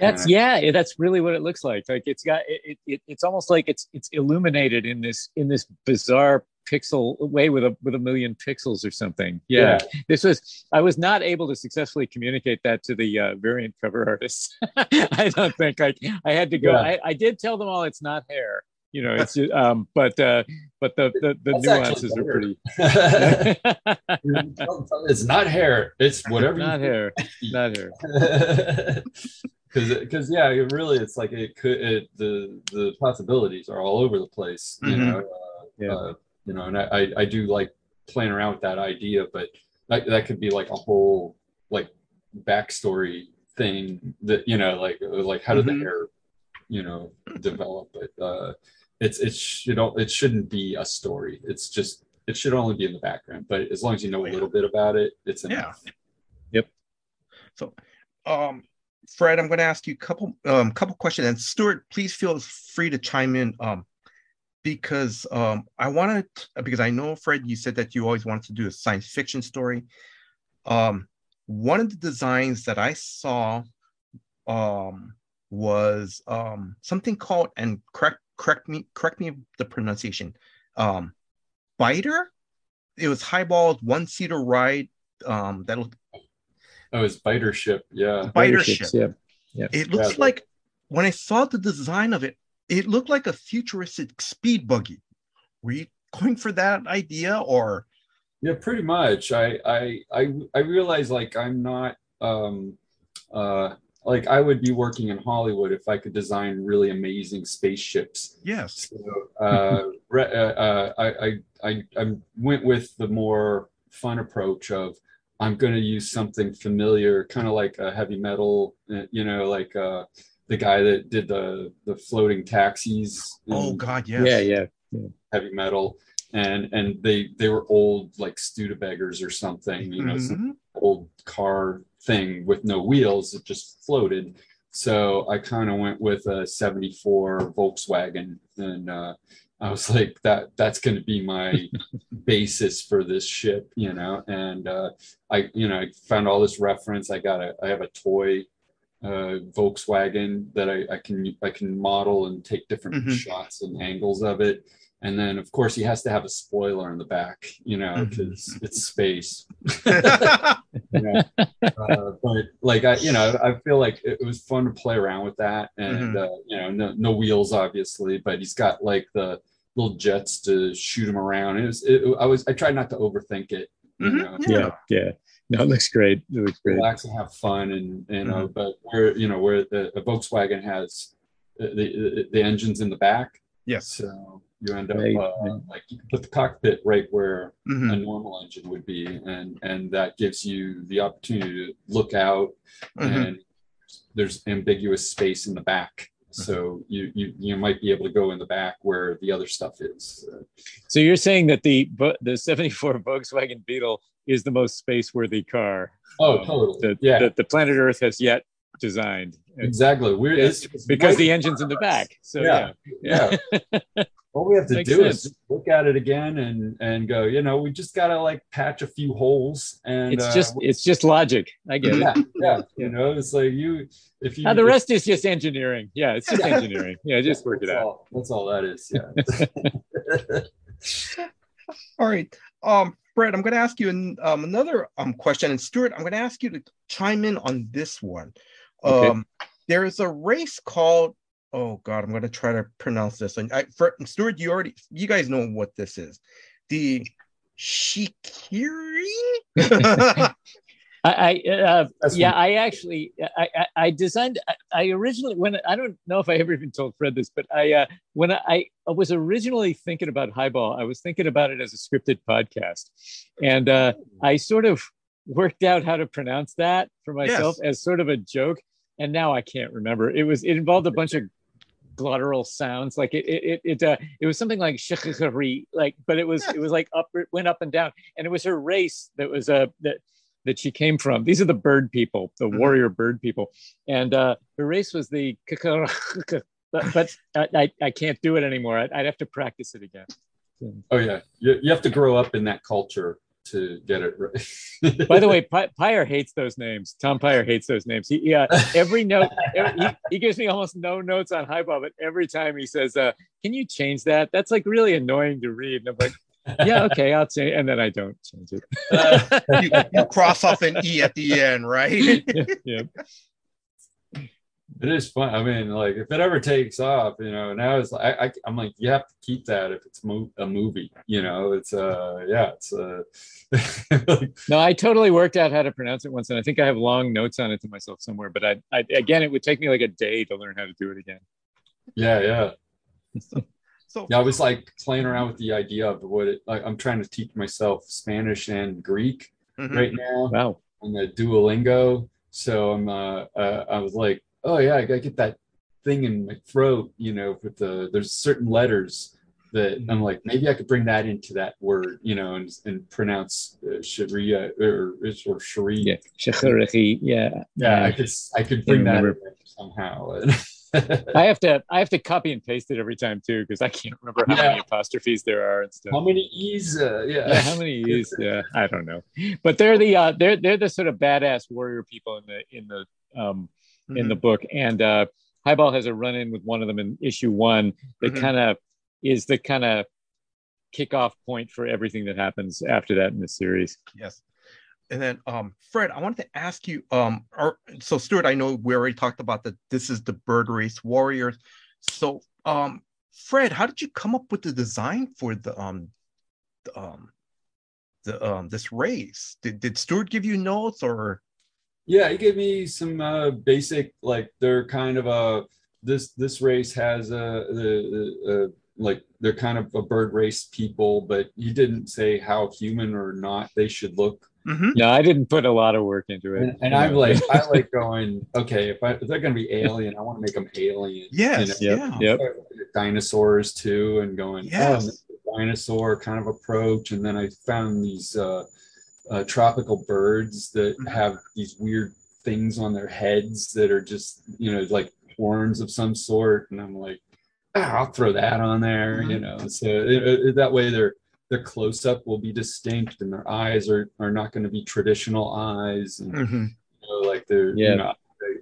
That's yeah, that's really what it looks like. Like it's got it, it it's almost like it's it's illuminated in this in this bizarre pixel way with a with a million pixels or something. Yeah. This was I was not able to successfully communicate that to the uh, variant cover artists. I don't think I I had to go. Yeah. I, I did tell them all it's not hair. You know, it's um but uh but the the, the nuances are pretty it's not hair. It's whatever. not hair. Not hair. because because yeah it really it's like it could it, the the possibilities are all over the place you Mhm. know uh, Yeah. uh, you know and I, I i do like playing around with that idea but that, that could be like a whole like backstory thing that you know like like how did Mhm. the hair you know develop but uh it's it should al- it shouldn't be a story it's just it should only be in the background but as long as you know a little bit about it it's enough. Yeah. Yep. So, um, Fred, I'm going to ask you a couple, um, couple questions, and Stuart, please feel free to chime in, um, because um, I wanted, because I know Fred, you said that you always wanted to do a science fiction story. Um, one of the designs that I saw, um, was um something called, and correct, correct me, correct me the pronunciation, um, biter. It was highballed one seater ride. Um, that oh it's biter ship yeah biter Ships, ship. Yeah. It looks Yeah. like when I saw the design of it, it looked like a futuristic speed buggy. Were you going for that idea or Yeah, pretty much. I I I I realize like I'm not um uh like I would be working in Hollywood if I could design really amazing spaceships. yes? So uh, re- uh, uh I I I I went with the more fun approach of I'm going to use something familiar, kind of like a heavy metal, uh, you know, like uh the guy that did the the floating taxis. Oh God, yes. Yeah, yeah. heavy metal and and they they were old like Studebakers or something you know some Mhm. old car thing with no wheels it just floated. So I kind of went with a 74 Volkswagen and uh I was like that that's going to be my basis for this ship you know? And uh I you know I found all this reference. I got a I have a toy uh Volkswagen that I, I can I can model and take different Mhm. shots and angles of it and then of course he has to have a spoiler in the back you know because it's space you know? uh, but like I, you know, I feel like it was fun to play around with that, and uh, you know, no, no wheels obviously, but he's got like the little jets to shoot him around. It was, it, I was, I tried not to overthink it, You Mhm, know? Yeah, yeah. No, it looks great. It looks great. relax and have fun and you know Mm-hmm. but where you know where the, the volkswagen has the, the the engines in the back Yes. so you end up Right, uh, right. like you can put the cockpit right where Mhm, a normal engine would be and and that gives you the opportunity to look out mhm. and there's ambiguous space in the back so you you you might be able to go in the back where the other stuff is So you're saying that the the 74 Volkswagen Beetle is the most space worthy car oh um, totally that, yeah that the planet Earth has yet designed. Exactly we're it's, it's because the engine's in the back. So Yeah. yeah. yeah all we have to Makes do is sense. just look at it again and and go you know we just gotta like patch a few holes and It's uh, just it's just logic. I get it. yeah, yeah Yeah. you know it's like you if you Now the if- rest is just engineering. Yeah, it's just engineering. Yeah, just work it out. all, that's all that is yeah All right. Um, Fred, I'm going to ask you an, um, another um, question. And Stuart, I'm going to ask you to chime in on this one. Okay. Um, there is a race called, oh God, I'm going to try to pronounce this. And I, for, Stuart, you already, you guys know what this is. The Shikiri? I, I uh, yeah, one. I actually, I, I, I designed. I, I originally, when I don't know if I ever even told Fred this, but I, uh, when I, I was originally thinking about Highball, I was thinking about it as a scripted podcast, and uh, I sort of worked out how to pronounce that for myself as sort of a joke, and now I can't remember. It was, it involved a bunch of glottal sounds, like it, it, it, it, uh, it was something like shikari, like, but it was, it was like up, it went up and down, and it was her race that was uh, that that she came from. These are the bird people, the Mhm. warrior bird people. And uh, her race was the, but, but I, I can't do it anymore. I'd, I'd have to practice it again. oh yeah you, you have to grow up in that culture to get it right By the way, Py- Peyer hates those names. Tom Peyer hates those names. He, yeah, every note, every, he, he gives me almost no notes on highball, but every time he says, uh, "Can you change that?" That's like really annoying to read. And I'm like, "Yeah, okay, I'll change," and then I don't change it. you, you cross off an E at the end, right? yeah. It is fun i mean like if it ever takes off you know now it's like I, I i'm like you have to keep that if it's mo- a movie you know it's uh yeah it's uh No, I totally worked out how to pronounce it once, and I think I have long notes on it to myself somewhere. But I, I again, it would take me like a day to learn how to do it again. yeah yeah So, Yeah, I was like playing around with the idea of what it like. I'm trying to teach myself Spanish and Greek mhm. right now Wow. on the Duolingo. So I'm uh, uh I was like, oh yeah, I gotta get that thing in my throat, you know, with the there's certain letters that I'm like maybe I could bring that into that word, you know, and and pronounce uh, Sharia or or Sharia. Yeah. Yeah. Yeah, I could I could bring that somehow. I have to I have to copy and paste it every time too because I can't remember how Yeah. many apostrophes there are and stuff. How many E's? Uh, yeah. Yeah, how many E's? Yeah, I don't know. But they're the uh, they're they're the sort of badass warrior people in the in the um in the book. And uh, Highball has a run in with one of them in issue one that Mhm. kind of is the kind of kickoff point for everything that happens after that in the series. Yes. And then um Fred, I wanted to ask you, um, or, so Stuart, I know we already talked about that this is the bird race warriors. So um Fred, how did you come up with the design for the um the, um the um this race? Did did Stuart give you notes or Yeah, he gave me some uh, basic like they're kind of a this this race has a the uh, like they're kind of a bird race people, but he didn't say how human or not they should look. Mhm. No, I didn't put a lot of work into it. And, and I'm like I like going okay if, I, if they're gonna be alien, I want to make them alien. Yes, you know? Yep, yeah. yep. Dinosaurs too, and going oh, dinosaur kind of approach, and then I found these uh, uh, tropical birds that Mhm. have these weird things on their heads that are just you know like horns of some sort, and I'm like, ah, I'll throw that on there, you Mhm. know. So it, it- that way their their close up will be distinct, and their eyes are are not going to be traditional eyes, and Mhm. you know, like they're Yeah. you know.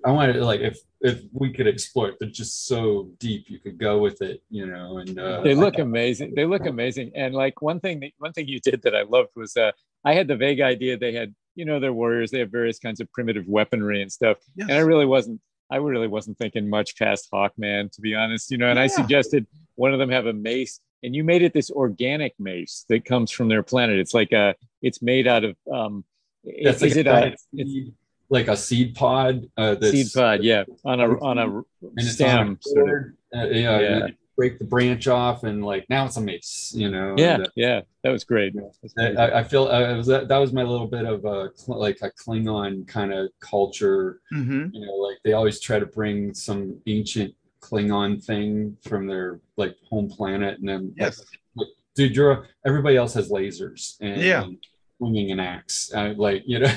I wanted like if if we could explore it, they're just so deep you could go with it, you know. And uh, they look amazing. They look amazing. And like one thing, that, one thing you did that I loved was uh, I had the vague idea they had, you know, they're warriors. They have various kinds of primitive weaponry and stuff. Yes. And I really wasn't, I really wasn't thinking much past Hawkman, to be honest. You know, and I suggested one of them have a mace, and you made it this organic mace that comes from their planet. It's like a, it's made out of um, That's is like it a, seed, like a seed pod? Uh, seed pod? Yeah, on a on a stem. on a Sort of. Uh, yeah, Yeah. Break the branch off, and like now it's a mace. You know. Yeah, and, uh, yeah, that was great. Yeah. I, great. I- I feel uh, it was that, that was my little bit of a like a Klingon kind of culture. Mm-hmm. You know, like they always try to bring some ancient Klingon thing from their like home planet, and then Yes. like, dude, you're a, everybody else has lasers and Yeah. swinging an axe, uh, like you know.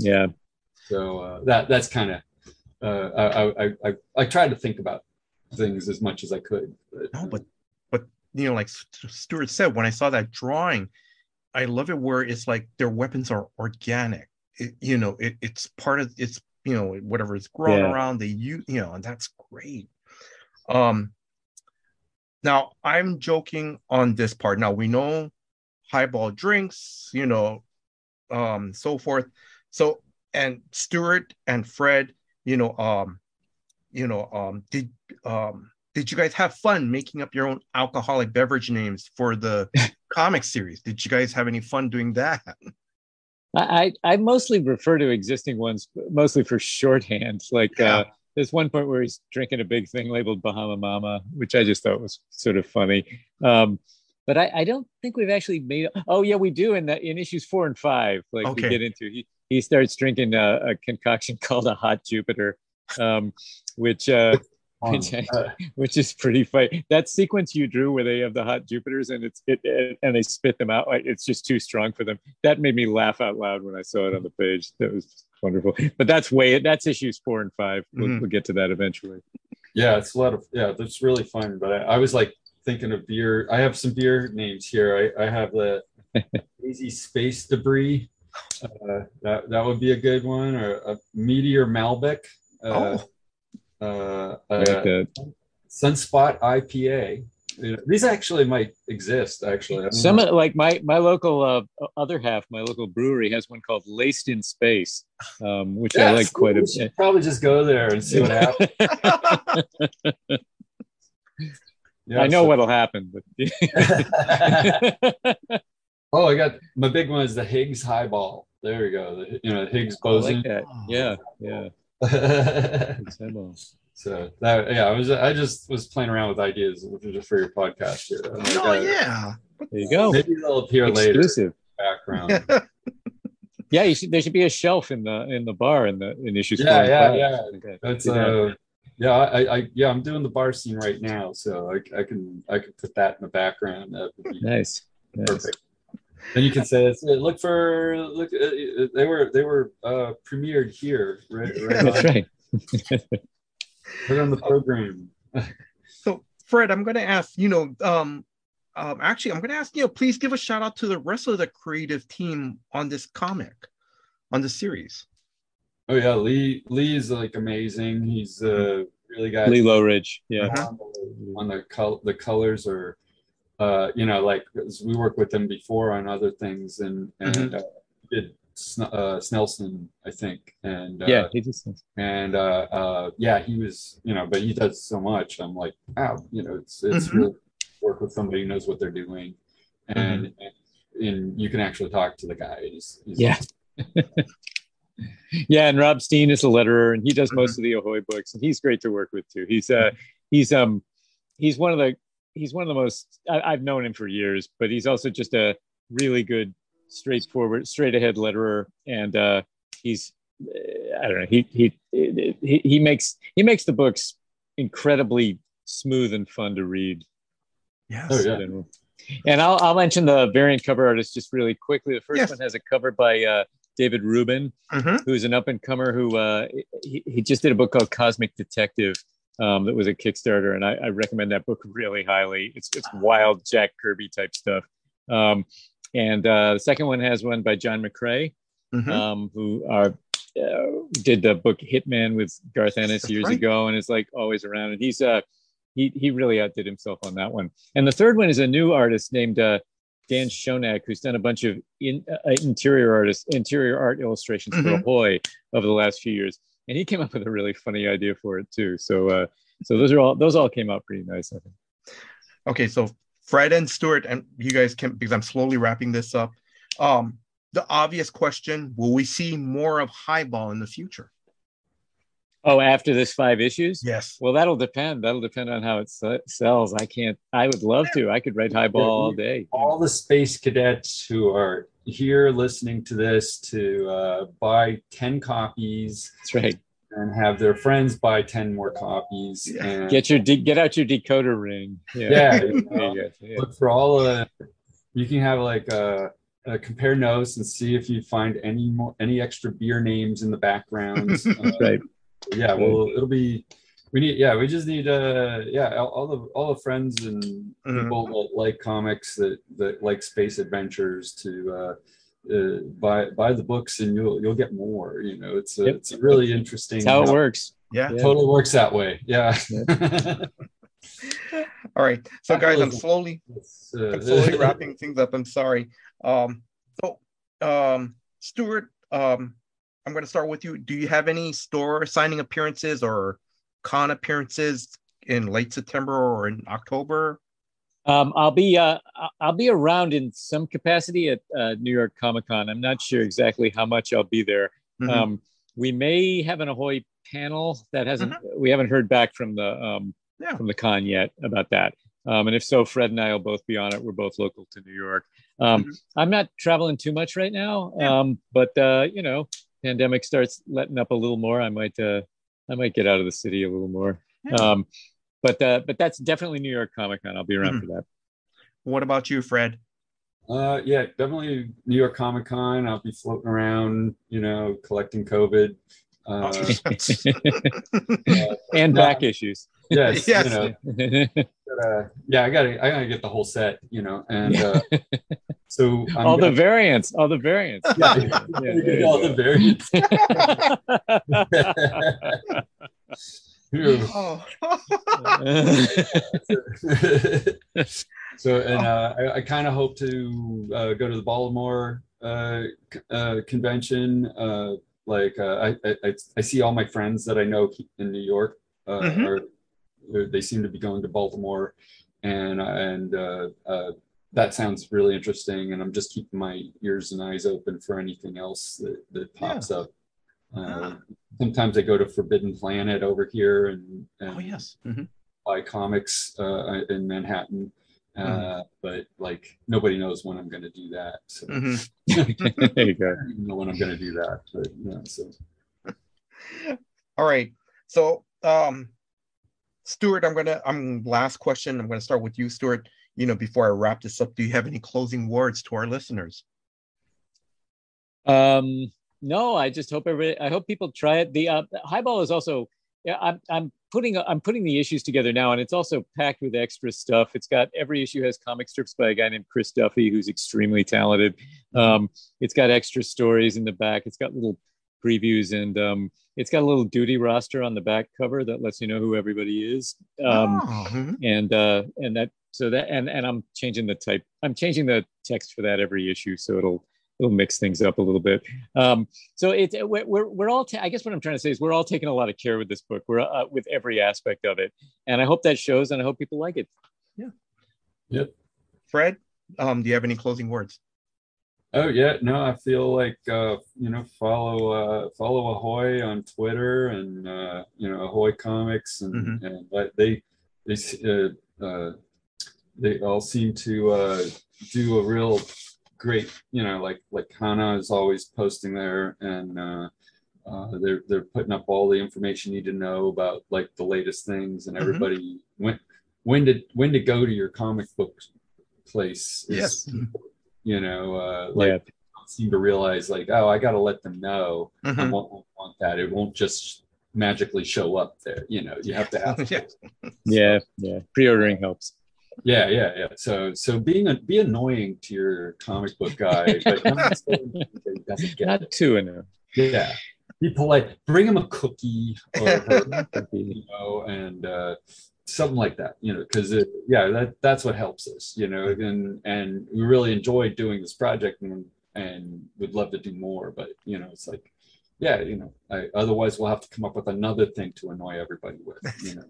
yeah, so uh, that that's kind of uh, I, I I I tried to think about things as much as I could. But, No, but but you know, like St- Stuart said, when I saw that drawing, I love it where it's like their weapons are organic. It, you know, it, it's part of it's you know whatever is growing Yeah. around. They you you know, and that's great. Um, now I'm joking on this part. Now we know highball drinks, you know, um, so forth. So and Stuart and Fred, you know, um, you know, um, did um did you guys have fun making up your own alcoholic beverage names for the comic series? Did you guys have any fun doing that? I I mostly refer to existing ones mostly for shorthand. Like Yeah. uh, there's one point where he's drinking a big thing labeled Bahama Mama, which I just thought was sort of funny. Um, but I, I don't think we've actually made. Oh yeah, we do in the in issues four and five. Like Okay. we get into he he starts drinking a, a concoction called a hot Jupiter, um, which uh, which, I- uh, which is pretty funny. That sequence you drew where they have the hot Jupiters and it's it, it and they spit them out like it's just too strong for them. That made me laugh out loud when I saw it on the page. That was wonderful. But that's way that's issues four and 5 We'll, Mhm. we'll get to that eventually. Yeah, it's a lot of yeah, that's really fun. But I, I was like thinking of beer. I have some beer names here. I, I have the Easy Space Debris. Uh, that that would be a good one, or a Meteor Malbec. Uh, oh, uh, like uh. Sunspot IPA. You know, These actually might exist. Actually, Some know. like my my local uh, other half, my local brewery has one called Laced in Space, um, which Yeah, I like quite a bit. probably just go there and see what happens. Yeah, I know so- what'll happen, but oh, I got my big one is the Higgs highball. There we go. The, you know, Higgs I like Yeah, yeah. so that yeah, I was I just was playing around with ideas just for your podcast here. Like, oh uh, yeah. There you go. Maybe they'll appear later. Exclusive. the Background. Yeah, you should, there should be a shelf in the in the bar in the in issues. Yeah, yeah, five. yeah. Okay. That's uh, yeah, I, I yeah, I'm doing the bar scene right now, so I, I can I can put that in the background. That would be nice. nice. Perfect. Then you can say, it's- uh, look for look. Uh, uh, they were they were uh, premiered here, right? Right, That's on, right. right on the program. So Fred, I'm gonna ask, you know, um, um actually I'm gonna ask you know, please give a shout out to the rest of the creative team on this comic, on the series. Oh yeah, Lee Lee is like amazing. He's uh, really got Lee Loughridge. Yeah. on the, on the col- the colors are uh you know like we worked with them before on other things and and Mhm. uh, did Sn- uh Snelson I think and uh, Yeah. He just and uh uh yeah he was you know but he does so much I'm like wow you know it's it's Mhm. really work with somebody who knows what they're doing and and, and you can actually talk to the guy he's, he's Yeah. yeah, and Rob Steen is a letterer, and he does most of the Ahoy books, and he's great to work with too. He's uh he's um he's one of the he's one of the most I, I've known him for years, but he's also just a really good, straightforward, straight ahead letterer, and uh he's uh, I don't know he he he he makes he makes the books incredibly smooth and fun to read. Yes. Oh, yeah. in. And I'll, I'll mention the variant cover artist just really quickly. The first Yes. one has a cover by uh, David Rubin, Mhm. who's an up and comer who uh, he, he just did a book called Cosmic Detective um, that was a Kickstarter, and I, I recommend that book really highly. It's it's wild Jack Kirby type stuff. Um, and uh, the second one has one by John McCrea, Mhm. um, who uh, uh, did the book Hitman with Garth Ennis years right. ago, and is like always around. And he's uh, he he really outdid himself on that one. And the third one is a new artist named uh, Dan Shonak, who's done a bunch of in, uh, interior artists, interior art illustrations for Mhm. Ahoy over the last few years. And he came up with a really funny idea for it too. So uh, so those are all those all came out pretty nice. I think. Okay, so Fred and Stuart, and you guys can because I'm slowly wrapping this up. Um, the obvious question: Will we see more of Highball in the future? Oh, after this five issues? Yes. Well, that'll depend. That'll depend on how it sells. I can't. I would love to. I could write Highball all day. All the space cadets who are here listening to this to uh, buy ten copies. That's right. And have their friends buy ten more copies. Yeah. And Get your de- get out your decoder ring. yeah, you know, you. Yeah. look for all the. You can have like a, a compare notes and see if you find any more any extra beer names in the background. Uh, Right. yeah well it'll be we need yeah we just need uh yeah all, all the all the friends and Mhm. people that like comics that that like space adventures to uh uh, buy buy the books and you'll you'll get more you know it's a, Yep. it's a really interesting That's how it works. Yeah. Yeah. totally works that way yeah All right. So, guys, I'm slowly uh, I'm slowly wrapping things up. I'm sorry. Um, so, um, Stuart, um, I'm going to start with you. Do you have any store signing appearances or con appearances in late September or in October? Um, I'll be uh, I'll be around in some capacity at uh, New York Comic Con. I'm not sure exactly how much I'll be there. Mhm. Um, we may have an Ahoy panel that hasn't. We haven't heard back from the um, Yeah. from the con yet about that. Um, and if so, Fred and I will both be on it. We're both local to New York. Um, Mhm. I'm not traveling too much right now, Yeah. um, but uh, you know, pandemic starts letting up a little more. I might uh, I might get out of the city a little more. Yeah. Um, but uh, but that's definitely New York Comic Con. I'll be around Mhm. for that. What about you, Fred? Uh, yeah, definitely New York Comic Con. I'll be floating around, you know, collecting COVID. Uh, and No. back issues. yes, Yes. you know, uh, yeah, I gotta, I gotta get the whole set, you know, and uh, so I'm all the gonna- variants, all the variants. yeah, Yeah, there you all go. the variants. oh. so and uh, I, I kind of hope to uh, go to the Baltimore uh, uh, convention. Uh, like uh, I, I I see all my friends that I know in New York uh, Mhm. are they're- they seem to be going to Baltimore, and and uh, uh, that sounds really interesting. And I'm just keeping my ears and eyes open for anything else that that pops up. Uh, sometimes I go to Forbidden Planet over here and, and oh, yes. Mhm. buy comics uh, in Manhattan. Uh, Mhm. But like nobody knows when I'm going to do that. So Mhm. there you go. I don't know when I'm going to do that. But yeah, so All right. So, um, Stuart, I'm gonna. I'm last question. I'm gonna start with you, Stuart. You know, before I wrap this up, do you have any closing words to our listeners? Um, no, I just hope everybody. I hope people try it. The uh, highball is also. Yeah, I'm I'm putting I'm putting the issues together now, and it's also packed with extra stuff. It's got every issue has comic strips by a guy named Chris Duffy, who's extremely talented. Um, it's got extra stories in the back. It's got little previews, and um, it's got a little duty roster on the back cover that lets you know who everybody is. Um, Oh, mhm. and uh and that so that and and i'm changing the type i'm changing the text for that every issue so it'll it'll mix things up a little bit um so it's we're we're, we're all ta- i guess what i'm trying to say is we're all taking a lot of care with this book we're uh, with every aspect of it and i hope that shows and i hope people like it Yeah. Yep. Fred, um, do you have any closing words? Oh yeah, no, I feel like uh, you know follow uh, follow Ahoy on Twitter and uh, you know Ahoy Comics and Mhm. and they they uh, uh, they all seem to uh, do a real great you know like like Hana is always posting there and uh, uh, they're they're putting up all the information you need to know about like the latest things and Mhm. everybody when when to when to go to your comic book place is Yes. You know uh like Yeah. don't seem to realize like oh i got to let them know. I Mhm. won't, won't want that. It won't just magically show up there you know you have to have Yeah. yeah yeah. Pre-ordering helps. Yeah yeah yeah. So so being a be annoying to your comic book guy but not so he doesn't get not it. too enough yeah. Be polite. Bring him a cookie or her, you know, and uh, something like that, you know, because yeah, that that's what helps us, you know, and and we really enjoy doing this project and and would love to do more, but you know, it's like, yeah, you know, I, otherwise we'll have to come up with another thing to annoy everybody with, you know.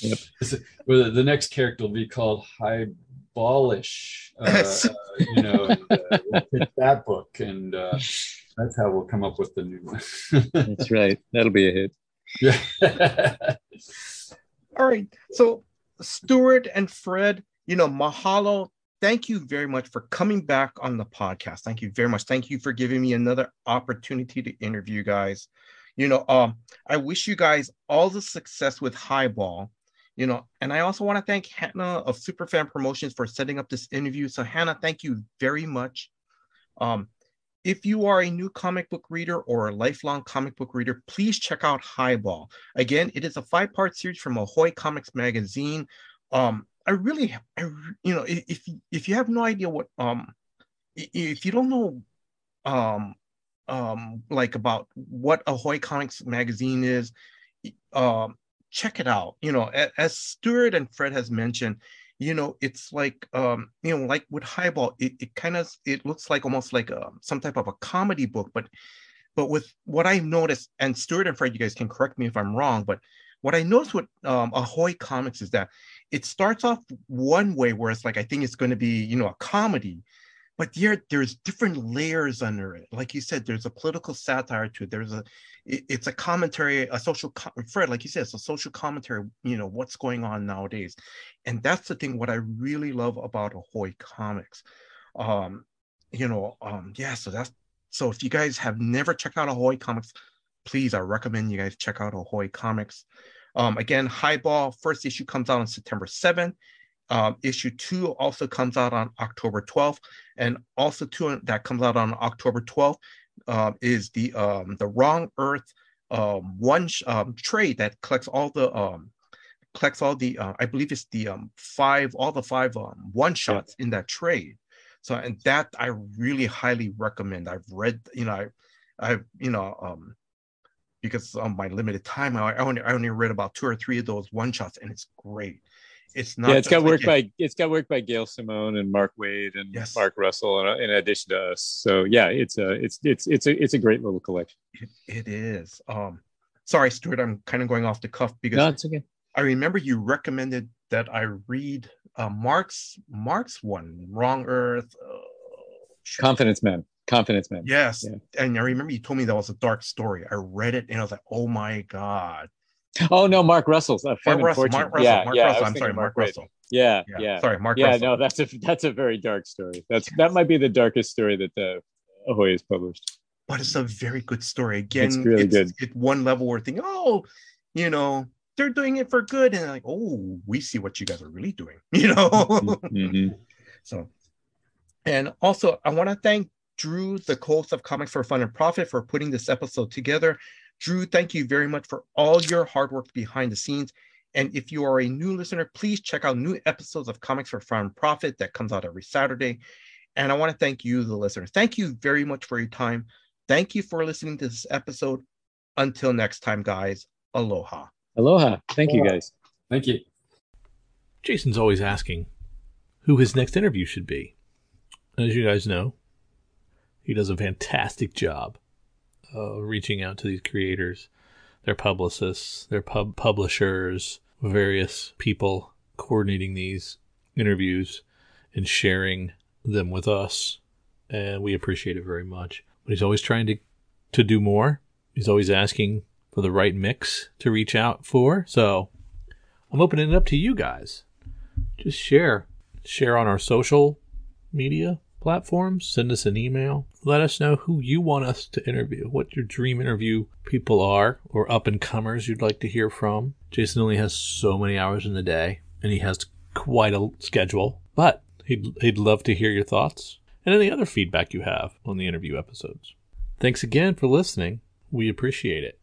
Yep. Well, the next character will be called High ballish, uh, uh, you know, and, uh, we'll that book, and uh, that's how we'll come up with the new one. That's right. That'll be a hit. Yeah. All right. So, Stuart and Fred, you know, mahalo. Thank you very much for coming back on the podcast. Thank you very much. Thank you for giving me another opportunity to interview guys. You know, um, I wish you guys all the success with Highball. You know, and I also want to thank Hannah of Superfan Promotions for setting up this interview. So, Hannah, thank you very much. Um, if you are a new comic book reader or a lifelong comic book reader, please check out Highball. Again, it is a five-part series from Ahoy Comics Magazine. Um, I really, I, you know, if if you have no idea what, um, if you don't know, um, um, like about what Ahoy Comics Magazine is, um, check it out. You know, as, as Stuart and Fred has mentioned, you know it's like um you know like with highball it, it kind of it looks like almost like a, some type of a comedy book but but with what i've noticed and stuart and fred you guys can correct me if i'm wrong but what i noticed with um, ahoy comics is that it starts off one way where it's like i think it's going to be you know a comedy but there there's different layers under it. Like you said there's a political satire to it. There's a it, it's a commentary a social fred like you said it's a social commentary you know what's going on nowadays. And that's the thing what i really love about ahoy comics. Um you know um yeah so that's so if you guys have never checked out ahoy comics please i recommend you guys check out ahoy comics. Um again highball first issue comes out on september 7th um, issue two also comes out on October 12th, and also two that comes out on October 12th uh, is the um, the Wrong Earth um, one um, trade that collects all the um, collects all the uh, I believe it's the um, five all the five um, one shots yeah. in that trade. So and that I really highly recommend. I've read you know I I've you know um because of my limited time I only I only read about two or three of those one shots and it's great it's not. Yeah, it's got work by it's got work by Gail Simone and Mark Waid and yes. Mark Russell, in, in addition to us. So yeah, it's a it's it's it's a it's a great little collection. it, it is. Um, sorry, Stuart, I'm kind of going off the cuff because no, it's okay. I remember you recommended that I read uh, Mark's Mark's one, Wrong Earth. Uh, Confidence Man. Confidence Man. Yes, yeah. and I remember you told me that was a dark story. I read it and I was like, oh my god Oh no, Mark Russell's uh, Mark Russell, Mark Russell, yeah, Mark yeah, Russell. I'm sorry, Mark, Mark Russell. Yeah, yeah, yeah, Sorry, Mark yeah, Russell. no, that's a that's a very dark story. That's that might be the darkest story that the uh, Ahoy has published. But it's a very good story. Again, it's really it's, good. It's one level we're thinking, oh, you know, they're doing it for good, and like, oh, we see what you guys are really doing, you know. mm-hmm. So, and also, I want to thank Drew, the host of Comics for Fun and Profit, for putting this episode together. Drew, thank you very much for all your hard work behind the scenes. And if you are a new listener, please check out new episodes of Comics for Fun Profit that comes out every Saturday. And I want to thank you, the listener. Thank you very much for your time. Thank you for listening to this episode. Until next time, guys, aloha. Aloha. Thank aloha. you, guys. Thank you. Jason's always asking who his next interview should be. As you guys know, he does a fantastic job uh, reaching out to these creators, their publicists, their pub publishers, various people coordinating these interviews and sharing them with us. And we appreciate it very much. But he's always trying to, to do more. He's always asking for the right mix to reach out for. So I'm opening it up to you guys. Just share. Share on our social media platforms. Send us an email. Let us know who you want us to interview, what your dream interview people are, or up and comers you'd like to hear from. Jason only has so many hours in the day, and he has quite a schedule, but he'd, he'd love to hear your thoughts and any other feedback you have on the interview episodes. Thanks again for listening. We appreciate it.